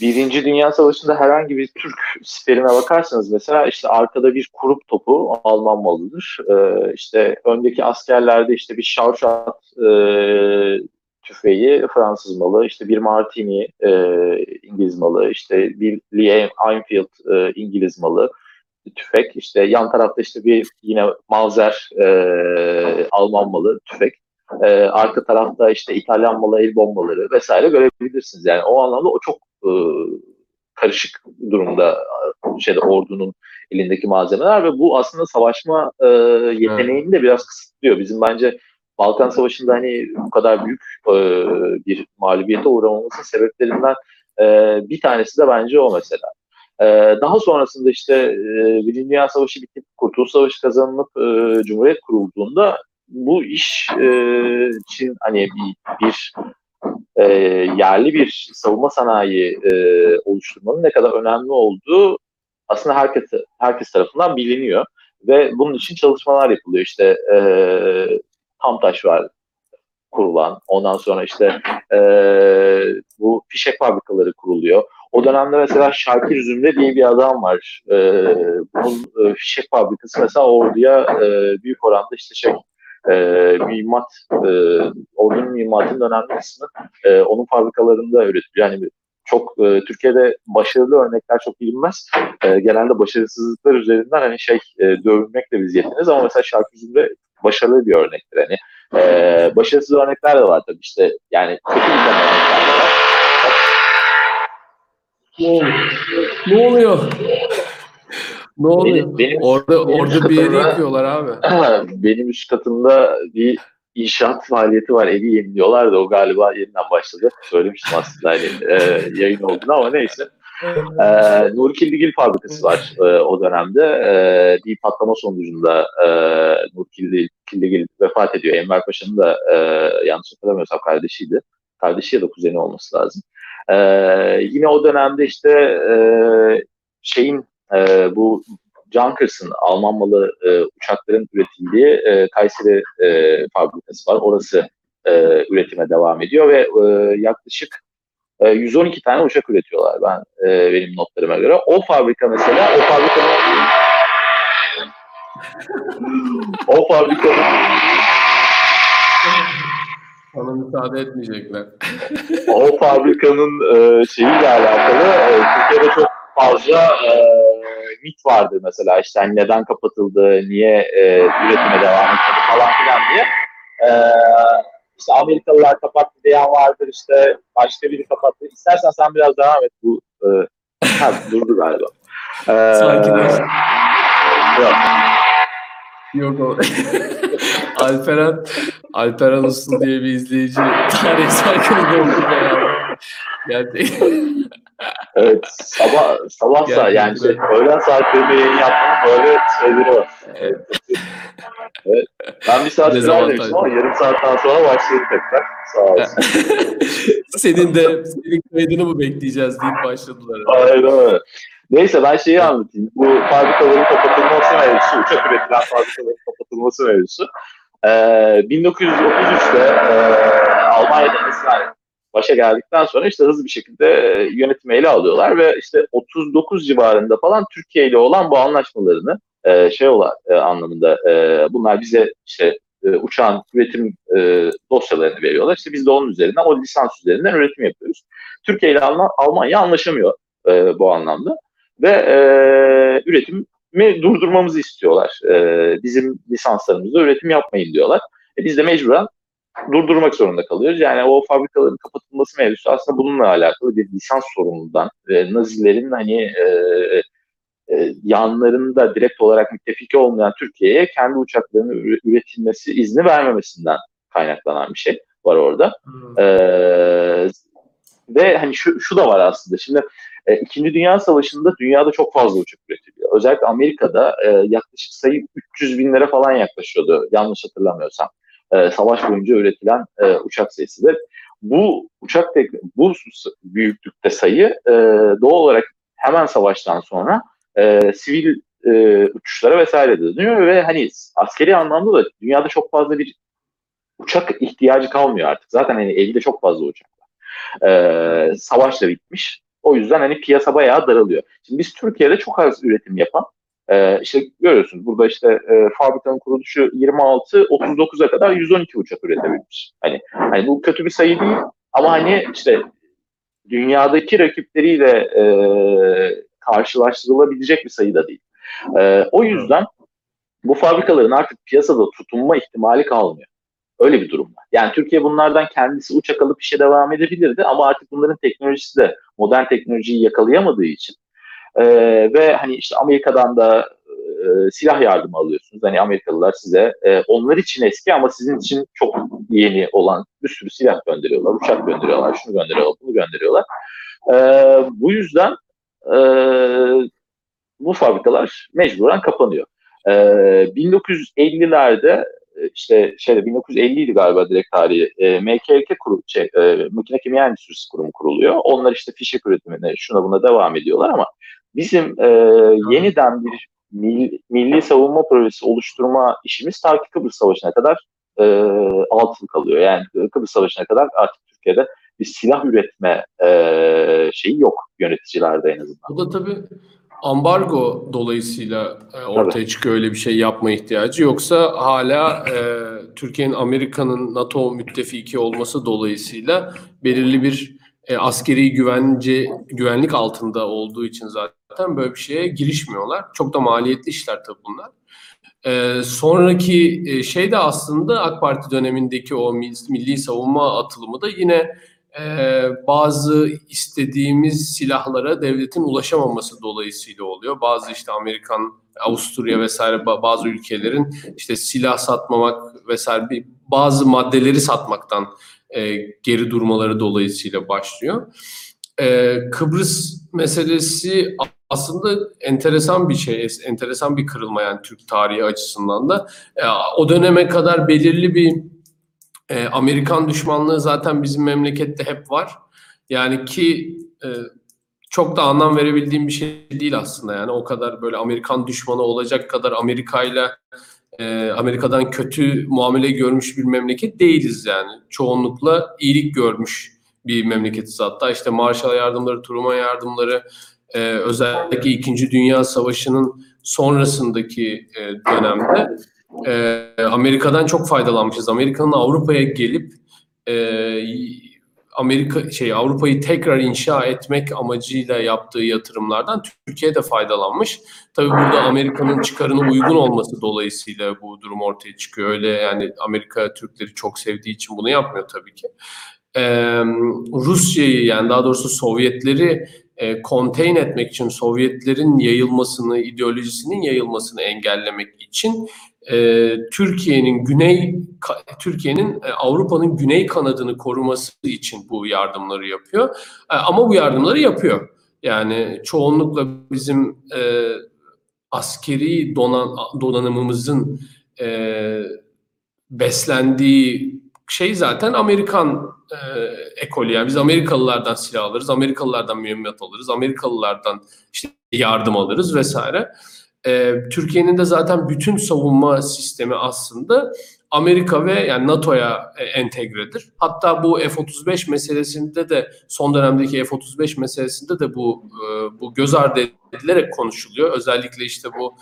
Birinci Dünya Savaşı'nda herhangi bir Türk siperine bakarsanız mesela işte arkada bir kurup topu Alman malıdır. Ee, işte öndeki askerlerde işte bir Schaufschat e, tüfeği Fransız malı, işte bir Martini e, İngiliz malı, işte bir Lee Enfield e, İngiliz malı tüfek. İşte yan tarafta işte bir yine Mauser e, Alman malı tüfek. E, arka tarafta işte İtalyan malı bombaları vesaire görebilirsiniz. Yani o anlamda o çok e, karışık durumda şeyde ordunun elindeki malzemeler ve bu aslında savaşma e, yeteneğini de biraz kısıtlıyor. Bizim bence Balkan Savaşı'nda hani bu kadar büyük e, bir mağlubiyete uğramamızın sebeplerinden e, bir tanesi de bence o mesela. E, daha sonrasında işte e, Birinci Dünya Savaşı bitip Kurtuluş Savaşı kazanılıp e, Cumhuriyet kurulduğunda bu iş e, için hani bir, bir e, yerli bir savunma sanayi e, oluşturmanın ne kadar önemli olduğu aslında herkes herkes tarafından biliniyor ve bunun için çalışmalar yapılıyor. İşte e, Hamtaş var kurulan. Ondan sonra işte e, bu fişek fabrikaları kuruluyor. O dönemde mesela Şarkir Zümre diye bir adam var. E, bunun e, fişek fabrikası mesela orduya e, büyük oranda işte şey e, mühimmat, e, ordunun mühimmatının önemli kısmı e, onun fabrikalarında üretiliyor. Yani çok e, Türkiye'de başarılı örnekler çok bilinmez. E, genelde başarısızlıklar üzerinden hani şey e, dövülmekle biz yetiniz ama mesela Şarkı Zümre başarılı bir örnektir. Hani e, başarısız örnekler de var tabii işte yani kötü örnekler de var. Ne oluyor? Ne oluyor? Benim- benim- orada benim orada bir yeri [laughs] katılma- yıkıyorlar abi. Benim üst katımda bir inşaat faaliyeti var. Evi yeniliyorlar da o galiba yeniden başladı. Söylemiştim aslında hani e, yayın olduğunu ama neyse. E, Nuri Kildigil fabrikası var e, o dönemde. E, bir patlama sonucunda e, Nuri Kildigil, Kildigil vefat ediyor. Enver Paşa'nın da e, yanlış hatırlamıyorsam kardeşiydi. Kardeşi ya da kuzeni olması lazım. E, yine o dönemde işte e, şeyin e, bu Junkers'ın Alman malı e, uçakların üretildiği e, Kayseri e, fabrikası var. Orası e, üretime devam ediyor ve e, yaklaşık e, 112 tane uçak üretiyorlar ben e, benim notlarıma göre. O fabrika mesela o fabrikanın o fabrikanın Sana müsaade etmeyecekler. o fabrikanın e, şeyiyle alakalı e, Türkiye'de çok fazla e, mit vardır mesela işte hani neden kapatıldı, niye e, üretime devam etmedi falan filan diye. E, işte Amerikalılar kapattı diyen vardır işte başka biri kapattı. İstersen sen biraz devam et bu e, ha, durdu galiba. E, Sakinleş. yok. Yok o. [laughs] Alperen, Alperen Uslu diye bir izleyici tarihsel konuda oldu bayağı. Gerçekten. Evet, sabah sabah saat yani Gerçekten. öğlen saatlerinde yayın yapmanın böyle şeyleri var. Evet. evet. Ben bir saat sürer demiştim ama yarım saatten sonra başladık tekrar. Sağ olsun. [laughs] senin de senin kaydını mı bekleyeceğiz deyip başladılar. Aynen öyle. Neyse ben şeyi anlatayım. Bu fabrikaların kapatılması mevzusu, uçak üretilen fabrikaların kapatılması mevzusu. Ee, 1933'te e, Almanya'da mesela başa geldikten sonra işte hızlı bir şekilde e, yönetimi ele alıyorlar ve işte 39 civarında falan Türkiye ile olan bu anlaşmalarını e, şey olan e, anlamında e, bunlar bize işte e, uçağın üretim e, dosyalarını veriyorlar. İşte biz de onun üzerinden o lisans üzerinden üretim yapıyoruz. Türkiye ile Alman- Almanya anlaşamıyor e, bu anlamda ve e, üretimi durdurmamızı istiyorlar. E, bizim lisanslarımızda üretim yapmayın diyorlar. E, biz de mecburen durdurmak zorunda kalıyoruz. Yani o fabrikaların kapatılması mevzusu aslında bununla alakalı bir lisans sorunundan ve Nazilerin hani e, e, yanlarında direkt olarak müttefiki olmayan Türkiye'ye kendi uçaklarının üre- üretilmesi izni vermemesinden kaynaklanan bir şey var orada. Hmm. Ee, ve hani şu, şu da var aslında. Şimdi e, İkinci Dünya Savaşı'nda dünyada çok fazla uçak üretiliyor. Özellikle Amerika'da e, yaklaşık sayı 300 binlere falan yaklaşıyordu yanlış hatırlamıyorsam. E, savaş boyunca üretilen e, uçak sayısı ve bu uçak tek, bu büyüklükte sayı e, doğal olarak hemen savaştan sonra e, sivil e, uçuşlara vesaire dönüyor ve hani askeri anlamda da dünyada çok fazla bir uçak ihtiyacı kalmıyor artık. Zaten hani elde çok fazla uçak var. Ee, savaş da bitmiş. O yüzden hani piyasa bayağı daralıyor. Şimdi biz Türkiye'de çok az üretim yapan e, işte görüyorsunuz burada işte e, fabrikanın kuruluşu 26 39'a kadar 112 uçak üretebilmiş. Hani hani bu kötü bir sayı değil ama hani işte dünyadaki rakipleriyle e, karşılaştırılabilecek bir sayı da değil. E, o yüzden bu fabrikaların artık piyasada tutunma ihtimali kalmıyor. Öyle bir durum var. Yani Türkiye bunlardan kendisi uçak alıp işe devam edebilirdi ama artık bunların teknolojisi de modern teknolojiyi yakalayamadığı için E, ve hani işte Amerika'dan da e, silah yardımı alıyorsunuz. Hani Amerikalılar size e, onlar için eski ama sizin için çok yeni olan bir sürü silah gönderiyorlar, uçak gönderiyorlar, şunu gönderiyorlar, bunu gönderiyorlar. E, bu yüzden e, bu fabrikalar mecburen kapanıyor. E, 1950'lerde işte şeyde 1950 idi galiba direkt tarihi. E, MKK kuru, şey, e, Makine Kimya Endüstrisi Kurumu kuruluyor. Onlar işte fişek üretimine şuna buna devam ediyorlar ama bizim e, yeniden bir milli, milli savunma projesi oluşturma işimiz ta ki Kıbrıs Savaşı'na kadar e, altın kalıyor. Yani Kıbrıs Savaşı'na kadar artık Türkiye'de bir silah üretme e, şeyi yok yöneticilerde en azından. Bu da tabii ambargo dolayısıyla e, ortaya Tabii. çıkıyor öyle bir şey yapma ihtiyacı. Yoksa hala e, Türkiye'nin Amerika'nın NATO müttefiki olması dolayısıyla belirli bir e, askeri güvence güvenlik altında olduğu için zaten böyle bir şeye girişmiyorlar. Çok da maliyetli işler tabii bunlar. E, sonraki e, şey de aslında AK Parti dönemindeki o mil- milli savunma atılımı da yine e, bazı istediğimiz silahlara devletin ulaşamaması dolayısıyla oluyor. Bazı işte Amerikan, Avusturya vesaire ba- bazı ülkelerin işte silah satmamak vesaire bazı maddeleri satmaktan e, geri durmaları dolayısıyla başlıyor. E, Kıbrıs meselesi aslında enteresan bir şey, es- enteresan bir kırılma yani Türk tarihi açısından da. E, o döneme kadar belirli bir e, Amerikan düşmanlığı zaten bizim memlekette hep var. Yani ki e, çok da anlam verebildiğim bir şey değil aslında yani o kadar böyle Amerikan düşmanı olacak kadar Amerika'yla e, Amerika'dan kötü muamele görmüş bir memleket değiliz yani. Çoğunlukla iyilik görmüş bir memleketiz hatta işte Marshall yardımları, Truman yardımları e, özellikle İkinci Dünya Savaşı'nın sonrasındaki e, dönemde e, Amerika'dan çok faydalanmışız. Amerika'nın Avrupa'ya gelip e, Amerika şey Avrupa'yı tekrar inşa etmek amacıyla yaptığı yatırımlardan Türkiye de faydalanmış. Tabii burada Amerika'nın çıkarına uygun olması dolayısıyla bu durum ortaya çıkıyor. Öyle yani Amerika Türkleri çok sevdiği için bunu yapmıyor tabii ki. Ee, Rusya'yı yani daha doğrusu Sovyetleri e, contain etmek için Sovyetlerin yayılmasını, ideolojisinin yayılmasını engellemek için e, Türkiye'nin güney Türkiye'nin e, Avrupa'nın güney kanadını koruması için bu yardımları yapıyor. E, ama bu yardımları yapıyor. Yani çoğunlukla bizim e, askeri donan, donanımımızın e, beslendiği şey zaten Amerikan e, ekolü. Yani biz Amerikalılardan silah alırız, Amerikalılardan mühimmat alırız, Amerikalılardan işte yardım alırız vesaire. E, Türkiye'nin de zaten bütün savunma sistemi aslında Amerika ve yani NATO'ya e, entegredir. Hatta bu F-35 meselesinde de son dönemdeki F-35 meselesinde de bu e, bu göz ardı edilerek konuşuluyor. Özellikle işte bu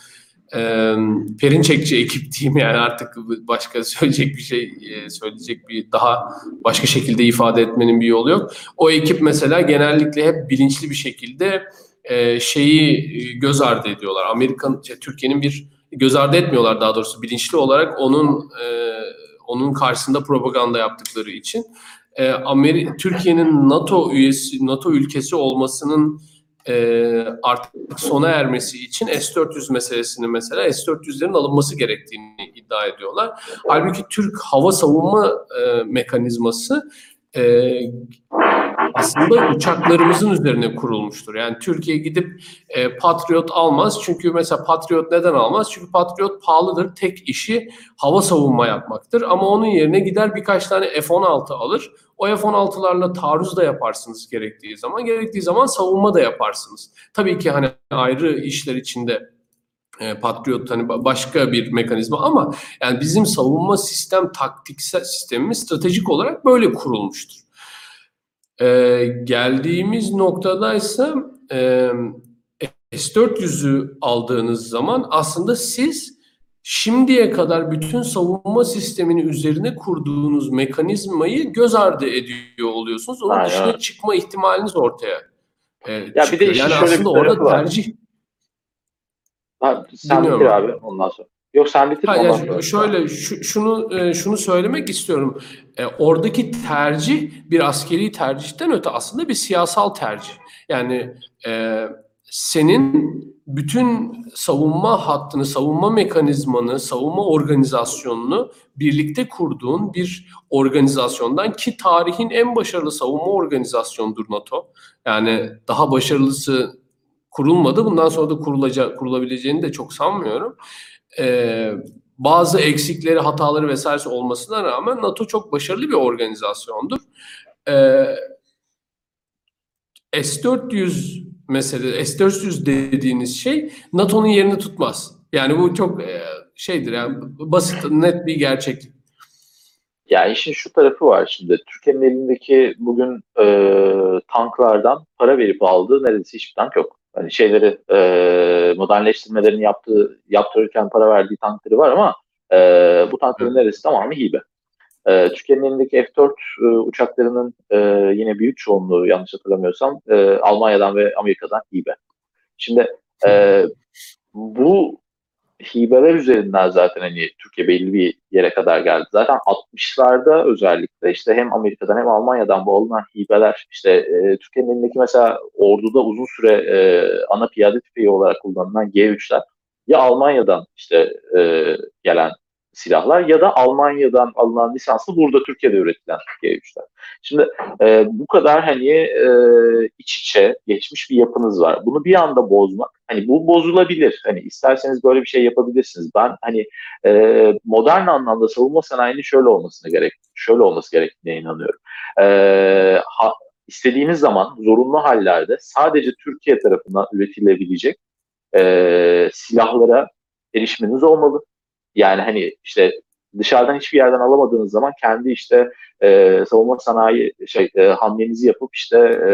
e, Perinçekçi ekip diyeyim yani artık başka [laughs] söyleyecek bir şey e, söyleyecek bir daha başka şekilde ifade etmenin bir yolu yok. O ekip mesela genellikle hep bilinçli bir şekilde e, şeyi göz ardı ediyorlar. Amerikan, şey, Türkiye'nin bir göz ardı etmiyorlar daha doğrusu bilinçli olarak onun e, onun karşısında propaganda yaptıkları için. E, Türkiye'nin NATO üyesi, NATO ülkesi olmasının e, artık sona ermesi için S-400 meselesini mesela S-400'lerin alınması gerektiğini iddia ediyorlar. Halbuki Türk hava savunma e, mekanizması e, aslında uçaklarımızın üzerine kurulmuştur. Yani Türkiye gidip e, Patriot almaz. Çünkü mesela Patriot neden almaz? Çünkü Patriot pahalıdır. Tek işi hava savunma yapmaktır. Ama onun yerine gider birkaç tane F-16 alır. O F-16'larla taarruz da yaparsınız gerektiği zaman. Gerektiği zaman savunma da yaparsınız. Tabii ki hani ayrı işler içinde e, Patriot hani ba- başka bir mekanizma ama yani bizim savunma sistem taktiksel sistemimiz stratejik olarak böyle kurulmuştur. Ee, geldiğimiz noktadaysa e, S-400'ü aldığınız zaman aslında siz şimdiye kadar bütün savunma sistemini üzerine kurduğunuz mekanizmayı göz ardı ediyor oluyorsunuz. Onun Aynen. dışına çıkma ihtimaliniz ortaya e, bir de Yani şöyle bir aslında orada var. tercih Ha, sen Dinliyorum bitir abi. abi ondan sonra. Yok sen bitir Ha, ondan ya sonra. şöyle şu, şunu e, şunu söylemek istiyorum. E, oradaki tercih bir askeri tercihten öte aslında bir siyasal tercih. Yani e, senin bütün savunma hattını, savunma mekanizmanı, savunma organizasyonunu birlikte kurduğun bir organizasyondan ki tarihin en başarılı savunma organizasyonudur NATO. Yani daha başarılısı kurulmadı. Bundan sonra da kurulacak, kurulabileceğini de çok sanmıyorum. Ee, bazı eksikleri, hataları vesairesi olmasına rağmen NATO çok başarılı bir organizasyondur. Ee, S-400 mesele, S-400 dediğiniz şey NATO'nun yerini tutmaz. Yani bu çok e, şeydir yani basit, net bir gerçeklik. Yani işin şu tarafı var şimdi. Türkiye'nin elindeki bugün e, tanklardan para verip aldığı neredeyse hiçbir tank yok. Hani şeyleri e, modernleştirmelerini yaptığı yaptırırken para verdiği tankları var ama e, bu tankların neresi tamamı hibe. E, Türkiye'nin elindeki F-4 e, uçaklarının e, yine büyük çoğunluğu yanlış hatırlamıyorsam e, Almanya'dan ve Amerika'dan hibe. Şimdi e, bu hibeler üzerinden zaten hani Türkiye belli bir yere kadar geldi. Zaten 60'larda özellikle işte hem Amerika'dan hem Almanya'dan bu alınan hibeler işte e, Türkiye'nin elindeki mesela orduda uzun süre e, ana piyade tüfeği olarak kullanılan G3'ler ya Almanya'dan işte e, gelen silahlar ya da Almanya'dan alınan lisanslı burada Türkiye'de üretilen G3'ler. Şimdi e, bu kadar hani e, iç içe geçmiş bir yapınız var. Bunu bir anda bozmak, hani bu bozulabilir. Hani isterseniz böyle bir şey yapabilirsiniz. Ben hani e, modern anlamda savunma sanayinin şöyle olmasına gerek, şöyle olması gerektiğine inanıyorum. E, ha, istediğiniz zaman zorunlu hallerde sadece Türkiye tarafından üretilebilecek e, silahlara erişiminiz olmalı. Yani hani işte dışarıdan hiçbir yerden alamadığınız zaman kendi işte e, savunma sanayi şey e, hamlenizi yapıp işte e,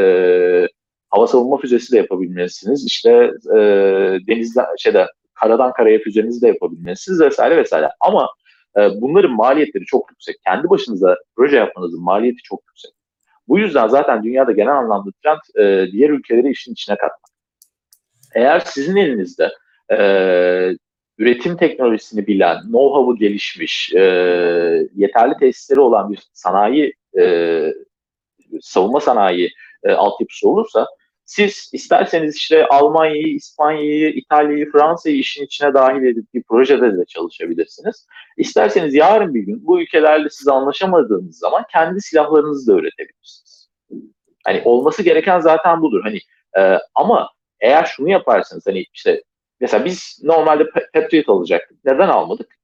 hava savunma füzesi de yapabilmelisiniz. İşte e, denizden şeyde karadan karaya füzenizi de yapabilmelisiniz vesaire vesaire. Ama e, bunların maliyetleri çok yüksek. Kendi başınıza proje yapmanızın maliyeti çok yüksek. Bu yüzden zaten dünyada genel anlamda trend e, diğer ülkeleri işin içine katmak. Eğer sizin elinizde e, üretim teknolojisini bilen, know-how'u gelişmiş, e, yeterli tesisleri olan bir sanayi, e, savunma sanayi e, altyapısı olursa siz isterseniz işte Almanya'yı, İspanya'yı, İtalya'yı, Fransa'yı işin içine dahil edip bir projede de çalışabilirsiniz. İsterseniz yarın bir gün bu ülkelerle siz anlaşamadığınız zaman kendi silahlarınızı da üretebilirsiniz. Hani olması gereken zaten budur. Hani e, ama eğer şunu yaparsanız hani işte Mesela biz normalde Patriot alacaktık. Neden almadık?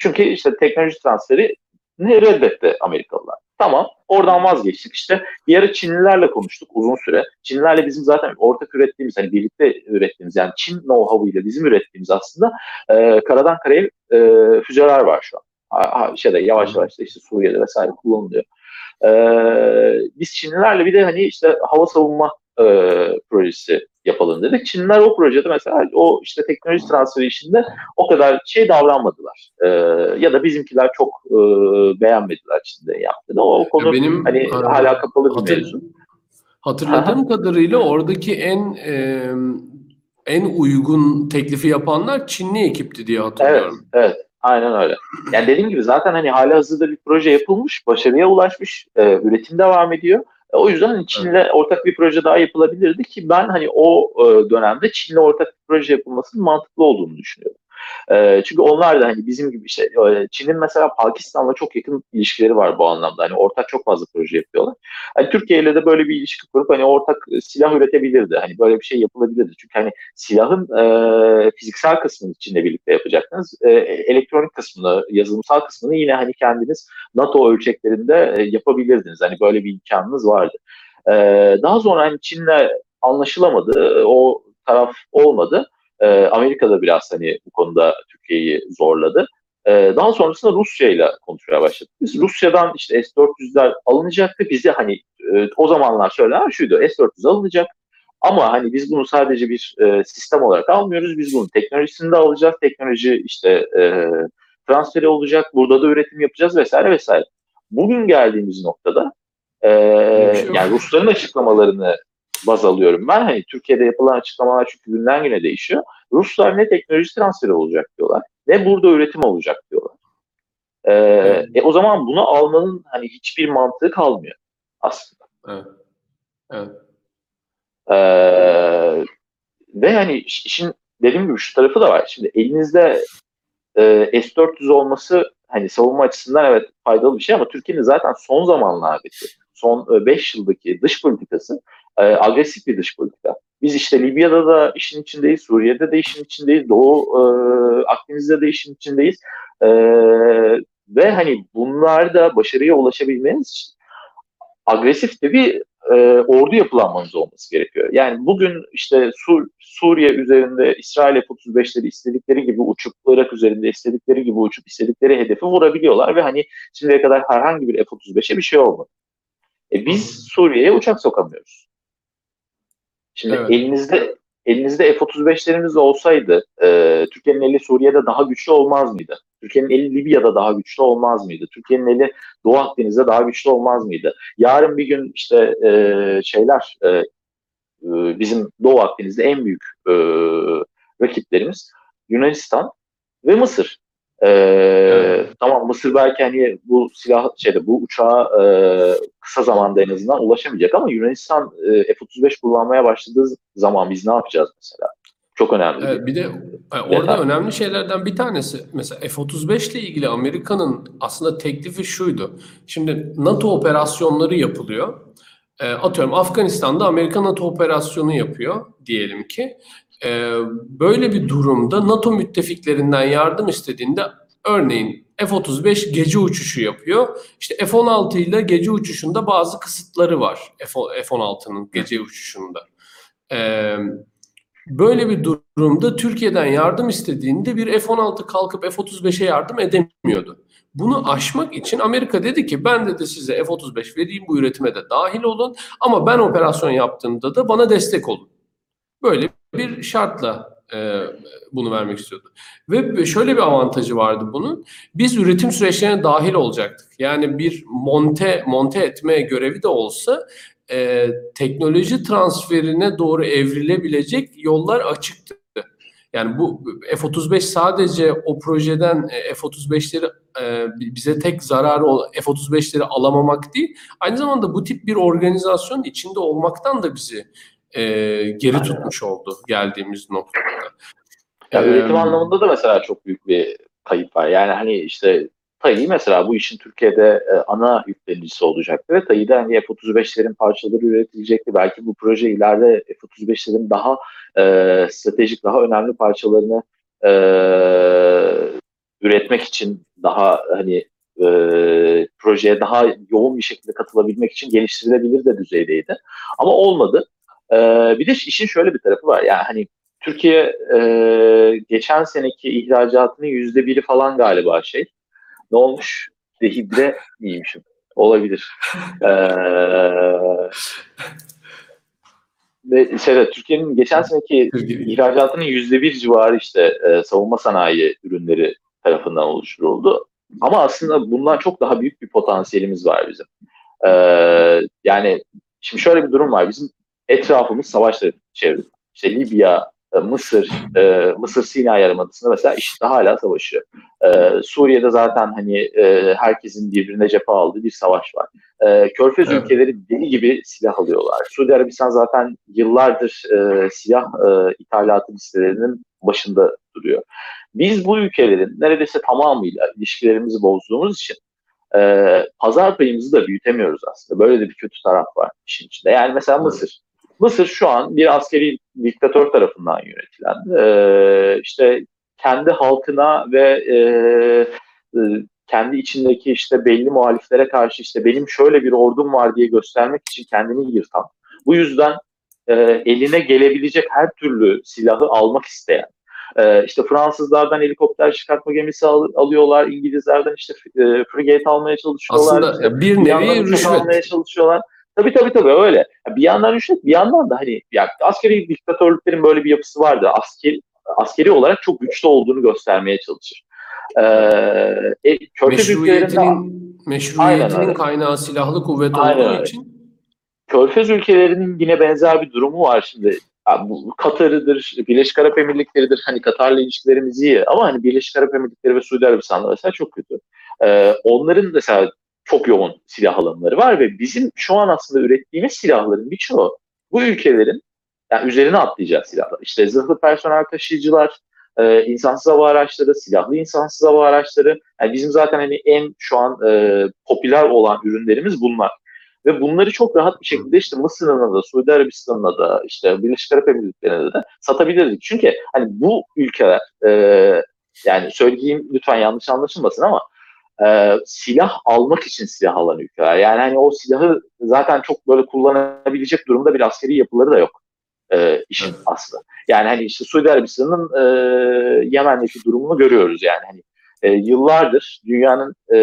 Çünkü işte teknoloji transferi ne reddetti Amerikalılar. Tamam oradan vazgeçtik işte bir ara Çinlilerle konuştuk uzun süre. Çinlilerle bizim zaten ortak ürettiğimiz hani birlikte ürettiğimiz yani Çin know-how ile bizim ürettiğimiz aslında e, karadan karaya e, füzeler var şu an. Ha, şeyde yavaş yavaş da işte Suriye'de vesaire kullanılıyor. E, biz Çinlilerle bir de hani işte hava savunma e, projesi yapalım dedik. Çinliler o projede mesela o işte teknoloji transferi işinde o kadar şey davranmadılar. E, ya da bizimkiler çok e, beğenmediler Çin'de yaptığını. O konu benim, hani e, hala kapalı bir hatır, mevzu. Hatırladığım Aha. kadarıyla oradaki en e, en uygun teklifi yapanlar Çinli ekipti diye hatırlıyorum. Evet, evet. Aynen öyle. Yani dediğim gibi zaten hani hali hazırda bir proje yapılmış, başarıya ulaşmış, e, üretim devam ediyor. O yüzden hani Çin'le evet. ortak bir proje daha yapılabilirdi ki ben hani o e, dönemde Çin'le ortak bir proje yapılmasının mantıklı olduğunu düşünüyorum. E, çünkü onlar da hani bizim gibi şey, Çin'in mesela Pakistan'la çok yakın ilişkileri var bu anlamda. Hani ortak çok fazla proje yapıyorlar. Hani Türkiye ile de böyle bir ilişki kurup hani ortak silah üretebilirdi. Hani böyle bir şey yapılabilirdi. Çünkü hani silahın e, fiziksel kısmını Çin'le birlikte yapacaktınız. E, elektronik kısmını, yazılımsal kısmını yine hani kendiniz NATO ölçeklerinde yapabilirdiniz. Hani böyle bir imkanınız vardı. E, daha sonra hani Çin'le anlaşılamadı. O taraf olmadı. E, Amerika biraz hani bu konuda Türkiye'yi zorladı. E, daha sonrasında Rusya ile konuşmaya başladık. Biz Rusya'dan işte S-400'ler alınacaktı. Bize hani e, o zamanlar söylenen şuydu. S-400 alınacak. Ama hani biz bunu sadece bir e, sistem olarak almıyoruz. Biz bunun teknolojisini de alacağız. Teknoloji işte e, transferi olacak. Burada da üretim yapacağız vesaire vesaire. Bugün geldiğimiz noktada e, yani Rusların açıklamalarını baz alıyorum ben. Hani Türkiye'de yapılan açıklamalar çünkü günden güne değişiyor. Ruslar ne teknoloji transferi olacak diyorlar ne burada üretim olacak diyorlar. Ee, evet. e, o zaman bunu almanın hani hiçbir mantığı kalmıyor aslında. Evet. Evet. Ee, ve hani işin dediğim gibi şu tarafı da var. Şimdi elinizde e, S-400 olması hani savunma açısından evet faydalı bir şey ama Türkiye'nin zaten son zamanlardaki, son 5 yıldaki dış politikası e, agresif bir dış politika. Biz işte Libya'da da işin içindeyiz, Suriye'de de işin içindeyiz, Doğu e, Akdeniz'de de işin içindeyiz. E, ve hani bunlarda başarıya ulaşabilmeniz için agresif de bir e, ordu yapılanmanız olması gerekiyor. Yani bugün işte Sur Suriye üzerinde İsrail F-35'leri istedikleri gibi uçup, Irak üzerinde istedikleri gibi uçup, istedikleri hedefi vurabiliyorlar ve hani şimdiye kadar herhangi bir F-35'e bir şey olmadı. E biz Suriye'ye uçak sokamıyoruz. Şimdi evet. elinizde elinizde F-35'lerimiz olsaydı e, Türkiye'nin eli Suriye'de daha güçlü olmaz mıydı? Türkiye'nin eli Libya'da daha güçlü olmaz mıydı? Türkiye'nin eli Doğu Akdeniz'de daha güçlü olmaz mıydı? Yarın bir gün işte e, şeyler e, bizim Doğu Akdeniz'de en büyük e, rakiplerimiz Yunanistan ve Mısır. Ee, evet. Tamam Mısır belki hani bu silah şeyde bu uçağa e, kısa zamanda en azından ulaşamayacak ama Yunanistan e, F-35 kullanmaya başladığı zaman biz ne yapacağız mesela? Çok önemli. Evet, bir de e, orada Detay. önemli şeylerden bir tanesi mesela F-35 ile ilgili Amerika'nın aslında teklifi şuydu. Şimdi NATO operasyonları yapılıyor. E, atıyorum Afganistan'da Amerika NATO operasyonu yapıyor diyelim ki. E, böyle bir durumda NATO müttefiklerinden yardım istediğinde örneğin F-35 gece uçuşu yapıyor. İşte F-16 ile gece uçuşunda bazı kısıtları var F-16'nın gece uçuşunda. Ee, böyle bir durumda Türkiye'den yardım istediğinde bir F-16 kalkıp F-35'e yardım edemiyordu. Bunu aşmak için Amerika dedi ki ben dedi size F-35 vereyim bu üretime de dahil olun ama ben operasyon yaptığımda da bana destek olun. Böyle bir şartla e, bunu vermek istiyordu. Ve şöyle bir avantajı vardı bunun. Biz üretim süreçlerine dahil olacaktık. Yani bir monte monte etme görevi de olsa e, teknoloji transferine doğru evrilebilecek yollar açıktı. Yani bu F-35 sadece o projeden e, F-35'leri e, bize tek zararı F-35'leri alamamak değil. Aynı zamanda bu tip bir organizasyon içinde olmaktan da bizi e, geri tutmuş oldu geldiğimiz noktada. Ya ee, üretim anlamında da mesela çok büyük bir kayıp var. Yani hani işte TAİ mesela bu işin Türkiye'de e, ana yüklenicisi olacaktı ve TAİ'de hani F-35'lerin parçaları üretilecekti. Belki bu proje ileride F-35'lerin daha e, stratejik, daha önemli parçalarını e, üretmek için daha hani e, projeye daha yoğun bir şekilde katılabilmek için geliştirilebilir de düzeydeydi. Ama olmadı. E, bir de işin şöyle bir tarafı var. Yani hani Türkiye e, geçen seneki ihracatının yüzde biri falan galiba şey. Ne olmuş? Dehibre miymişim? Olabilir. ee, ve şeyde, Türkiye'nin geçen seneki ihracatının yüzde bir civarı işte e, savunma sanayi ürünleri tarafından oluşturuldu. Ama aslında bundan çok daha büyük bir potansiyelimiz var bizim. Ee, yani şimdi şöyle bir durum var. Bizim etrafımız savaşla çevrili. İşte Libya, e, Mısır, e, Mısır Sina Yarımadası'nda mesela işte hala savaşıyor. E, Suriye'de zaten hani e, herkesin birbirine cephe aldığı bir savaş var. E, Körfez evet. ülkeleri deli gibi silah alıyorlar. Suudi Arabistan zaten yıllardır e, silah e, ithalatı listelerinin başında duruyor. Biz bu ülkelerin neredeyse tamamıyla ilişkilerimizi bozduğumuz için e, pazar payımızı da büyütemiyoruz aslında. Böyle de bir kötü taraf var işin içinde. Yani mesela Mısır. Mısır şu an bir askeri diktatör tarafından yönetilen, e, işte kendi halkına ve e, e, kendi içindeki işte belli muhaliflere karşı işte benim şöyle bir ordum var diye göstermek için kendini yırtan, bu yüzden e, eline gelebilecek her türlü silahı almak isteyen, e, işte Fransızlardan helikopter çıkartma gemisi al, alıyorlar, İngilizlerden işte e, frigate almaya çalışıyorlar. Aslında işte, bir nevi rüşvet. almaya çalışıyorlar. Tabii tabii tabii öyle. Bir yandan rüşvet, bir yandan da hani ya askeri diktatörlüklerin böyle bir yapısı vardı. Askeri, askeri olarak çok güçlü olduğunu göstermeye çalışır. Ee, e, meşruiyetinin, meşruiyetinin kaynağı silahlı kuvvet aynen olduğu öyle. için Körfez ülkelerinin yine benzer bir durumu var şimdi. bu Katar'ıdır, Birleşik Arap Emirlikleri'dir. Hani Katar'la ilişkilerimiz iyi ama hani Birleşik Arap Emirlikleri ve Suudi Arabistan'da mesela çok kötü. Ee, onların mesela çok yoğun silah alanları var ve bizim şu an aslında ürettiğimiz silahların birçoğu bu ülkelerin yani üzerine atlayacak silahlar. İşte zırhlı personel taşıyıcılar, e, insansız hava araçları, silahlı insansız hava araçları. Yani bizim zaten hani en şu an e, popüler olan ürünlerimiz bunlar. Ve bunları çok rahat bir şekilde işte Mısır'ına da, Suudi Arabistan'ına da, işte Birleşik Arap Emirlikleri'ne de satabilirdik. Çünkü hani bu ülkeler, e, yani söylediğim lütfen yanlış anlaşılmasın ama e, silah almak için silah alan ülkeler. Yani hani o silahı zaten çok böyle kullanabilecek durumda bir askeri yapıları da yok e, işin Evet. aslı. Yani hani işte Suudi Arabistan'ın e, Yemen'deki durumunu görüyoruz yani hani e, yıllardır dünyanın e,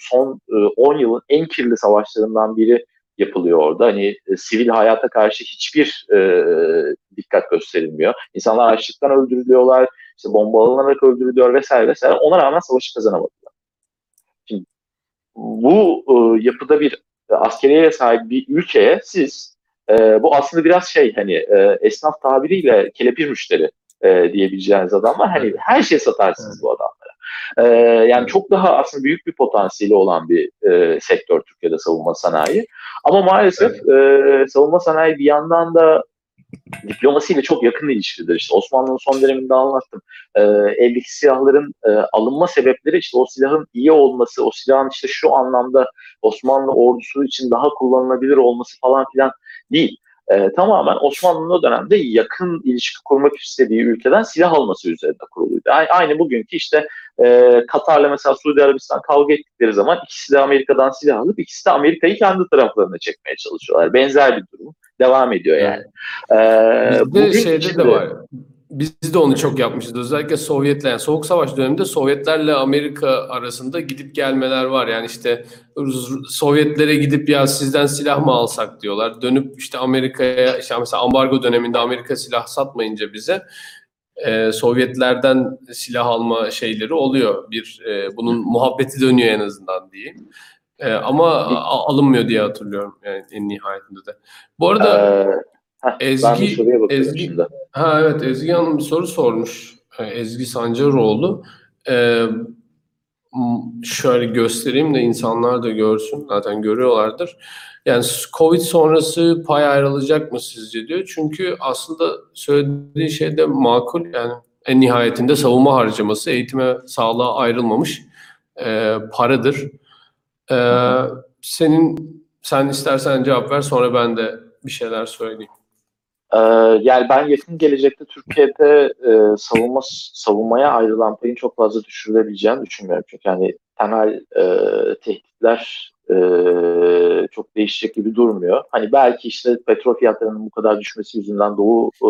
son e, 10 yılın en kirli savaşlarından biri yapılıyor orada. Hani e, sivil hayata karşı hiçbir e, dikkat gösterilmiyor. İnsanlar açlıktan öldürülüyorlar, işte bombalanarak öldürülüyor vesaire vesaire. Ona rağmen savaşı kazanamadılar. Bu e, yapıda bir e, askeriye sahip bir ülkeye siz e, bu aslında biraz şey hani e, esnaf tabiriyle kelepir müşteri e, diyebileceğiniz adamlar. Hani her şey satarsınız bu adamlara. E, yani çok daha aslında büyük bir potansiyeli olan bir e, sektör Türkiye'de savunma sanayi. Ama maalesef e, savunma sanayi bir yandan da diplomasiyle çok yakın ilişkidir. İşte Osmanlı'nın son döneminde anlattım. E, eldeki silahların e, alınma sebepleri işte o silahın iyi olması, o silahın işte şu anlamda Osmanlı ordusu için daha kullanılabilir olması falan filan değil. E, tamamen Osmanlı'nın o dönemde yakın ilişki kurmak istediği ülkeden silah alması üzerinde kuruluydu. Aynı bugünkü işte e, Katar'la mesela Suudi Arabistan kavga ettikleri zaman ikisi de Amerika'dan silah alıp ikisi de Amerika'yı kendi taraflarına çekmeye çalışıyorlar. Benzer bir durum devam ediyor yani. E, Bizde bugün şeyde içinde- de var. Biz de onu çok yapmışız. Özellikle Sovyetler, yani Soğuk Savaş döneminde Sovyetlerle Amerika arasında gidip gelmeler var. Yani işte Sovyetlere gidip ya sizden silah mı alsak diyorlar. Dönüp işte Amerika'ya, işte mesela ambargo döneminde Amerika silah satmayınca bize e, Sovyetlerden silah alma şeyleri oluyor. Bir e, bunun muhabbeti dönüyor en azından diyeyim. E, ama alınmıyor diye hatırlıyorum yani en nihayetinde de. Bu arada Ee, heh, Ezgi- Ezgi- şimdi. Ha evet Ezgi Hanım bir soru sormuş. Ee, Ezgi Sancaroğlu. M- şöyle göstereyim de insanlar da görsün. Zaten görüyorlardır. Yani Covid sonrası pay ayrılacak mı sizce diyor. Çünkü aslında söylediği şey de makul. Yani en nihayetinde savunma harcaması eğitime, sağlığa ayrılmamış e, paradır. Ee, senin sen istersen cevap ver sonra ben de bir şeyler söyleyeyim. Ee, yani ben yakın gelecekte Türkiye'de e, savunma savunmaya ayrılan payın çok fazla düşürülebileceğini düşünmüyorum. Çünkü hani temel e, tehditler e, çok değişecek gibi durmuyor. Hani belki işte petrol fiyatlarının bu kadar düşmesi yüzünden Doğu e,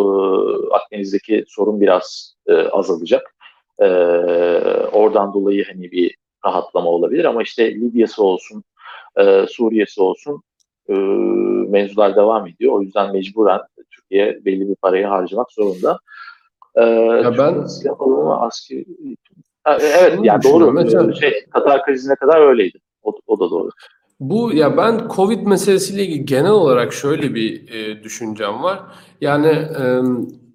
Akdeniz'deki sorun biraz e, azalacak. E, oradan dolayı hani bir rahatlama olabilir ama işte Libya'sı olsun, e, Suriye'si olsun e, mevzular devam ediyor. O yüzden mecburen Türkiye belli bir parayı harcamak zorunda. E, Ya ben- silah alımı askeri Ha, evet Şunu yani doğru. mesela- Şey, Katar krizine kadar öyleydi. O, o da doğru. Bu ya ben Covid meselesiyle ilgili genel olarak şöyle bir e, düşüncem var. Yani e,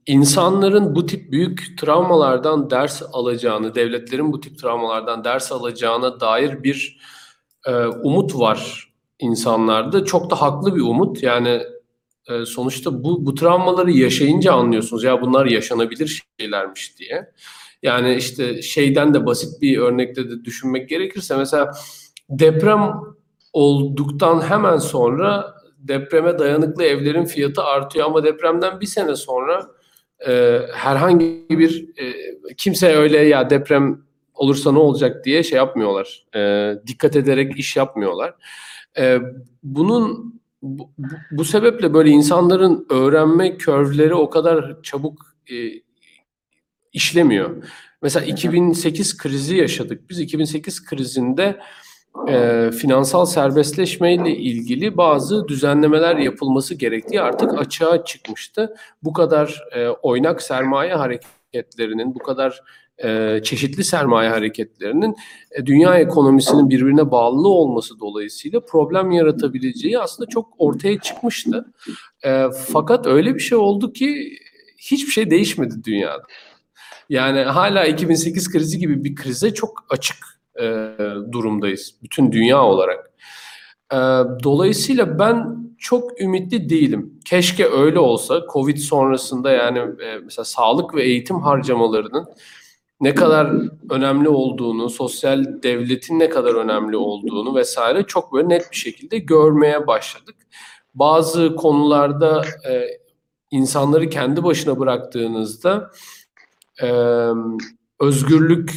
insanların bu tip büyük travmalardan ders alacağını, devletlerin bu tip travmalardan ders alacağına dair bir e, umut var insanlarda. Çok da haklı bir umut. Yani e, sonuçta bu bu travmaları yaşayınca anlıyorsunuz ya bunlar yaşanabilir şeylermiş diye. Yani işte şeyden de basit bir örnekte de düşünmek gerekirse mesela deprem olduktan hemen sonra depreme dayanıklı evlerin fiyatı artıyor ama depremden bir sene sonra e, herhangi bir e, kimse öyle ya deprem olursa ne olacak diye şey yapmıyorlar. E, dikkat ederek iş yapmıyorlar. E, bunun bu, bu- sebeple böyle insanların öğrenme körvleri o kadar çabuk e, işlemiyor. Mesela 2008 krizi yaşadık. Biz 2008 krizinde e, finansal serbestleşmeyle ilgili bazı düzenlemeler yapılması gerektiği artık açığa çıkmıştı. Bu kadar e, oynak sermaye hareketlerinin, bu kadar e, çeşitli sermaye hareketlerinin e, dünya ekonomisinin birbirine bağlı olması dolayısıyla problem yaratabileceği aslında çok ortaya çıkmıştı. E, fakat öyle bir şey oldu ki hiçbir şey değişmedi dünyada. Yani hala 2008 krizi gibi bir krize çok açık e, durumdayız. Bütün dünya olarak. Ee, dolayısıyla ben çok ümitli değilim. Keşke öyle olsa. Covid sonrasında yani e, mesela sağlık ve eğitim harcamalarının ne kadar önemli olduğunu, sosyal devletin ne kadar önemli olduğunu vesaire çok böyle net bir şekilde görmeye başladık. Bazı konularda e, insanları kendi başına bıraktığınızda e, özgürlük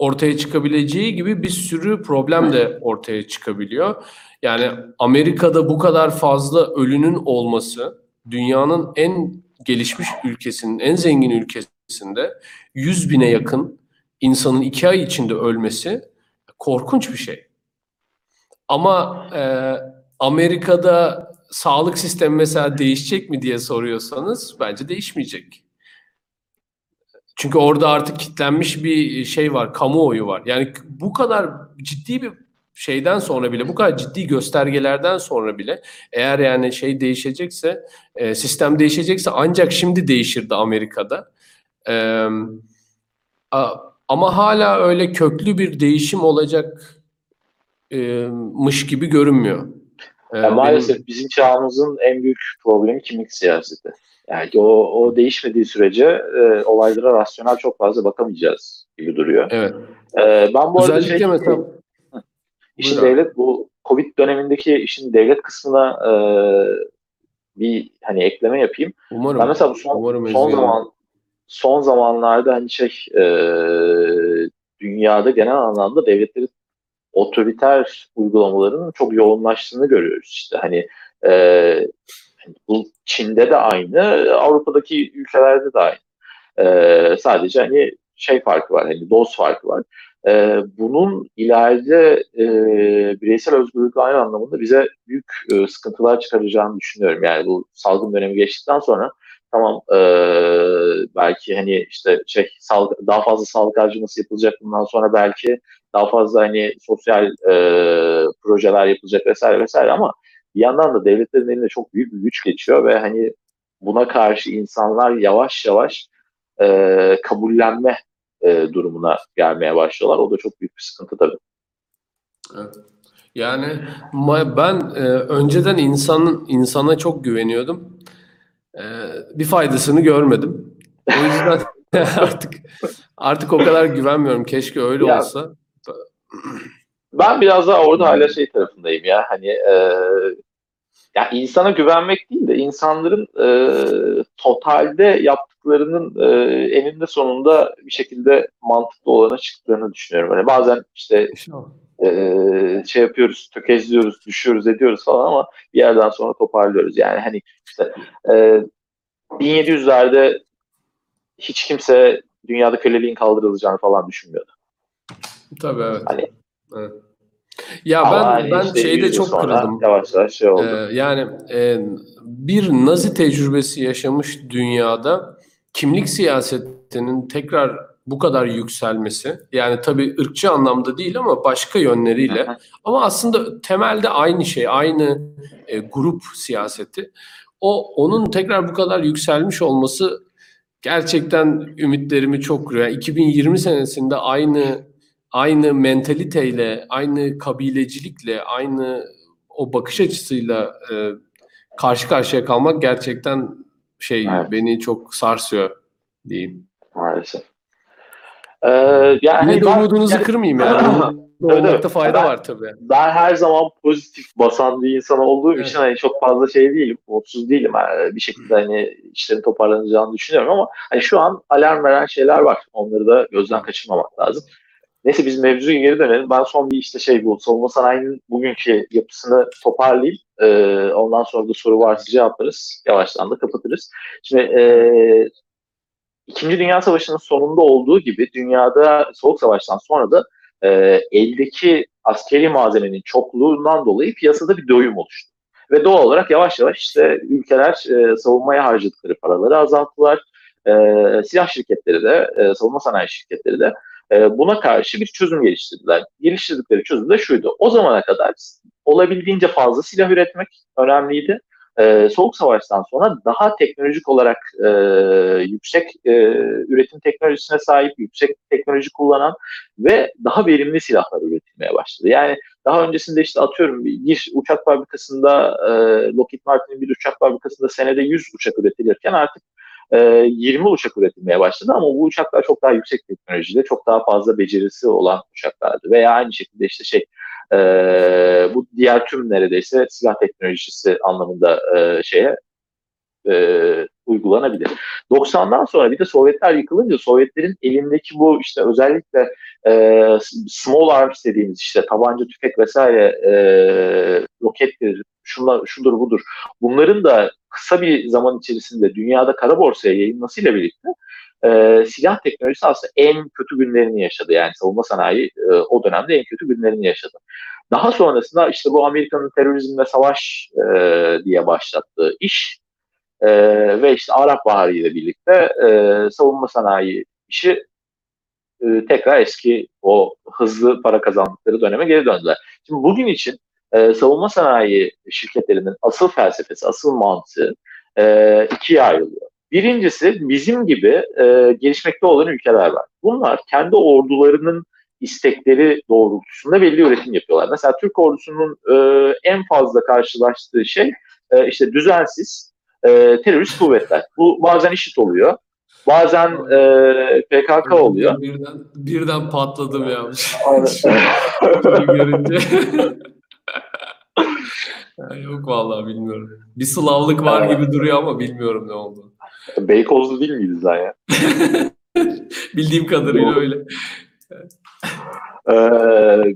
ortaya çıkabileceği gibi bir sürü problem de ortaya çıkabiliyor. Yani Amerika'da bu kadar fazla ölünün olması dünyanın en gelişmiş ülkesinin, en zengin ülkesinde 100 bine yakın insanın iki ay içinde ölmesi korkunç bir şey. Ama e, Amerika'da sağlık sistemi mesela değişecek mi diye soruyorsanız bence değişmeyecek. Çünkü orada artık kitlenmiş bir şey var, kamuoyu var. Yani bu kadar ciddi bir şeyden sonra bile, bu kadar ciddi göstergelerden sonra bile eğer yani şey değişecekse, e, sistem değişecekse ancak şimdi değişirdi Amerika'da. E, a, ama hala öyle köklü bir değişim olacakmış gibi görünmüyor. E, Yani maalesef benim- bizim çağımızın en büyük problemi kimlik siyaseti. Yani o, o değişmediği sürece e, olaylara rasyonel çok fazla bakamayacağız gibi duruyor. Evet. E, ben bu arada Özellikle şey, mesela işin Buyur abi. devlet bu Covid dönemindeki işin devlet kısmına e, bir hani ekleme yapayım. umarım Ben mesela bu son, umarım son zaman son zamanlarda hani şey e, dünyada genel anlamda devletlerin otoriter uygulamaların çok yoğunlaştığını görüyoruz işte hani e, bu Çin'de de aynı Avrupa'daki ülkelerde de aynı. E, sadece hani şey farkı var hani doz farkı var. E, bunun ileride e, bireysel özgürlükler anlamında bize büyük e, sıkıntılar çıkaracağını düşünüyorum. Yani bu salgın dönemi geçtikten sonra tamam e, belki hani işte şey sağlık, daha fazla sağlık harcaması yapılacak bundan sonra belki daha fazla hani sosyal e, projeler yapılacak vesaire vesaire ama bir yandan da devletlerin elinde çok büyük bir güç geçiyor ve hani buna karşı insanlar yavaş yavaş e, kabullenme e, durumuna gelmeye başlıyorlar. O da çok büyük bir sıkıntı tabii. Evet. Yani ben e, önceden insanın insana çok güveniyordum. E, bir faydasını görmedim. O yüzden [laughs] artık artık o kadar güvenmiyorum. Keşke öyle Ya, olsa. Ben biraz daha orada hala şey tarafındayım ya hani e, ya insana güvenmek değil de insanların e, totalde yaptıklarının e, eninde sonunda bir şekilde mantıklı olana çıktığını düşünüyorum. Hani bazen işte e, şey yapıyoruz, tökezliyoruz, düşüyoruz, ediyoruz falan ama bir yerden sonra toparlıyoruz. Yani hani işte e, 1700'lerde hiç kimse dünyada köleliğin kaldırılacağını falan düşünmüyordu. Tabii evet. Hani Evet. Ya ama ben hani ben işte şeyde 100 yıl çok sonra kırıldım. Yavaş yavaş şey oldu. Ee, yani e, bir Nazi tecrübesi yaşamış dünyada kimlik siyasetinin tekrar bu kadar yükselmesi, yani tabii ırkçı anlamda değil ama başka yönleriyle ama aslında temelde aynı şey, aynı e, grup siyaseti. O onun tekrar bu kadar yükselmiş olması gerçekten ümitlerimi çok kırıyor. Yani 2020 senesinde aynı aynı mentaliteyle, aynı kabilecilikle, aynı o bakış açısıyla e, karşı karşıya kalmak gerçekten şey Evet. beni çok sarsıyor diyeyim. Maalesef. Ee, yani Yine de ben, umudunuzu yani kırmayayım [laughs] yani. Olmakta evet. fayda Ben- var tabii. ben her zaman pozitif basan bir insan olduğum Evet. için hani çok fazla şey değilim, mutsuz değilim. Yani bir şekilde hani işlerin toparlanacağını düşünüyorum ama hani şu an alarm veren şeyler var. Onları da gözden kaçırmamak lazım. Neyse biz mevzuya geri dönelim. Ben son bir işte şey bu savunma sanayinin bugünkü yapısını toparlayayım. Ee, ondan sonra da soru varsa cevaplarız. Yavaştan da kapatırız. Şimdi e, İkinci Dünya Savaşı'nın sonunda olduğu gibi dünyada Soğuk Savaş'tan sonra da e, eldeki askeri malzemenin çokluğundan dolayı piyasada bir doyum oluştu. Ve doğal olarak yavaş yavaş işte ülkeler e, savunmaya harcadıkları paraları azalttılar. E, silah şirketleri de, e, savunma sanayi şirketleri de e, buna karşı bir çözüm geliştirdiler. Geliştirdikleri çözüm de şuydu. O zamana kadar olabildiğince fazla silah üretmek önemliydi. Ee, Soğuk Savaş'tan sonra daha teknolojik olarak e, yüksek e, üretim teknolojisine sahip, yüksek teknoloji kullanan ve daha verimli silahlar üretilmeye başladı. Yani daha öncesinde işte atıyorum bir uçak fabrikasında e, Lockheed Martin'in bir uçak fabrikasında senede 100 uçak üretilirken artık e, 20 uçak üretilmeye başladı ama bu uçaklar çok daha yüksek teknolojide, çok daha fazla becerisi olan uçaklardı. Veya aynı şekilde işte şey e, bu diğer tüm neredeyse silah teknolojisi anlamında e, şeye e, uygulanabilir. 90'dan sonra bir de Sovyetler yıkılınca Sovyetlerin elindeki bu işte özellikle e, small arms dediğimiz işte tabanca, tüfek vesaire e, rokettir, şunlar, şudur budur. Bunların da kısa bir zaman içerisinde dünyada kara borsaya yayılmasıyla birlikte e, silah teknolojisi aslında en kötü günlerini yaşadı. Yani savunma sanayi e, o dönemde en kötü günlerini yaşadı. Daha sonrasında işte bu Amerika'nın terörizmle savaş e, diye başlattığı iş e, ve işte Arap Baharı ile birlikte e, savunma sanayi işi e, tekrar eski o hızlı para kazandıkları döneme geri döndüler. Şimdi bugün için e, savunma sanayi şirketlerinin asıl felsefesi, asıl mantığı e, ikiye ayrılıyor. Birincisi bizim gibi e, gelişmekte olan ülkeler var. Bunlar kendi ordularının istekleri doğrultusunda belli üretim yapıyorlar. Mesela Türk ordusunun e, en fazla karşılaştığı şey e, işte düzensiz e, terörist kuvvetler. Bu bazen IŞİD oluyor. Bazen e, PKK oluyor. Birden, birden patladım ya. [laughs] Görünce. [laughs] Yok vallahi bilmiyorum. Bir Slavlık var gibi duruyor ama bilmiyorum ne oldu. Beykozlu değil miyiz lan ya? [laughs] Bildiğim kadarıyla öyle. Ee,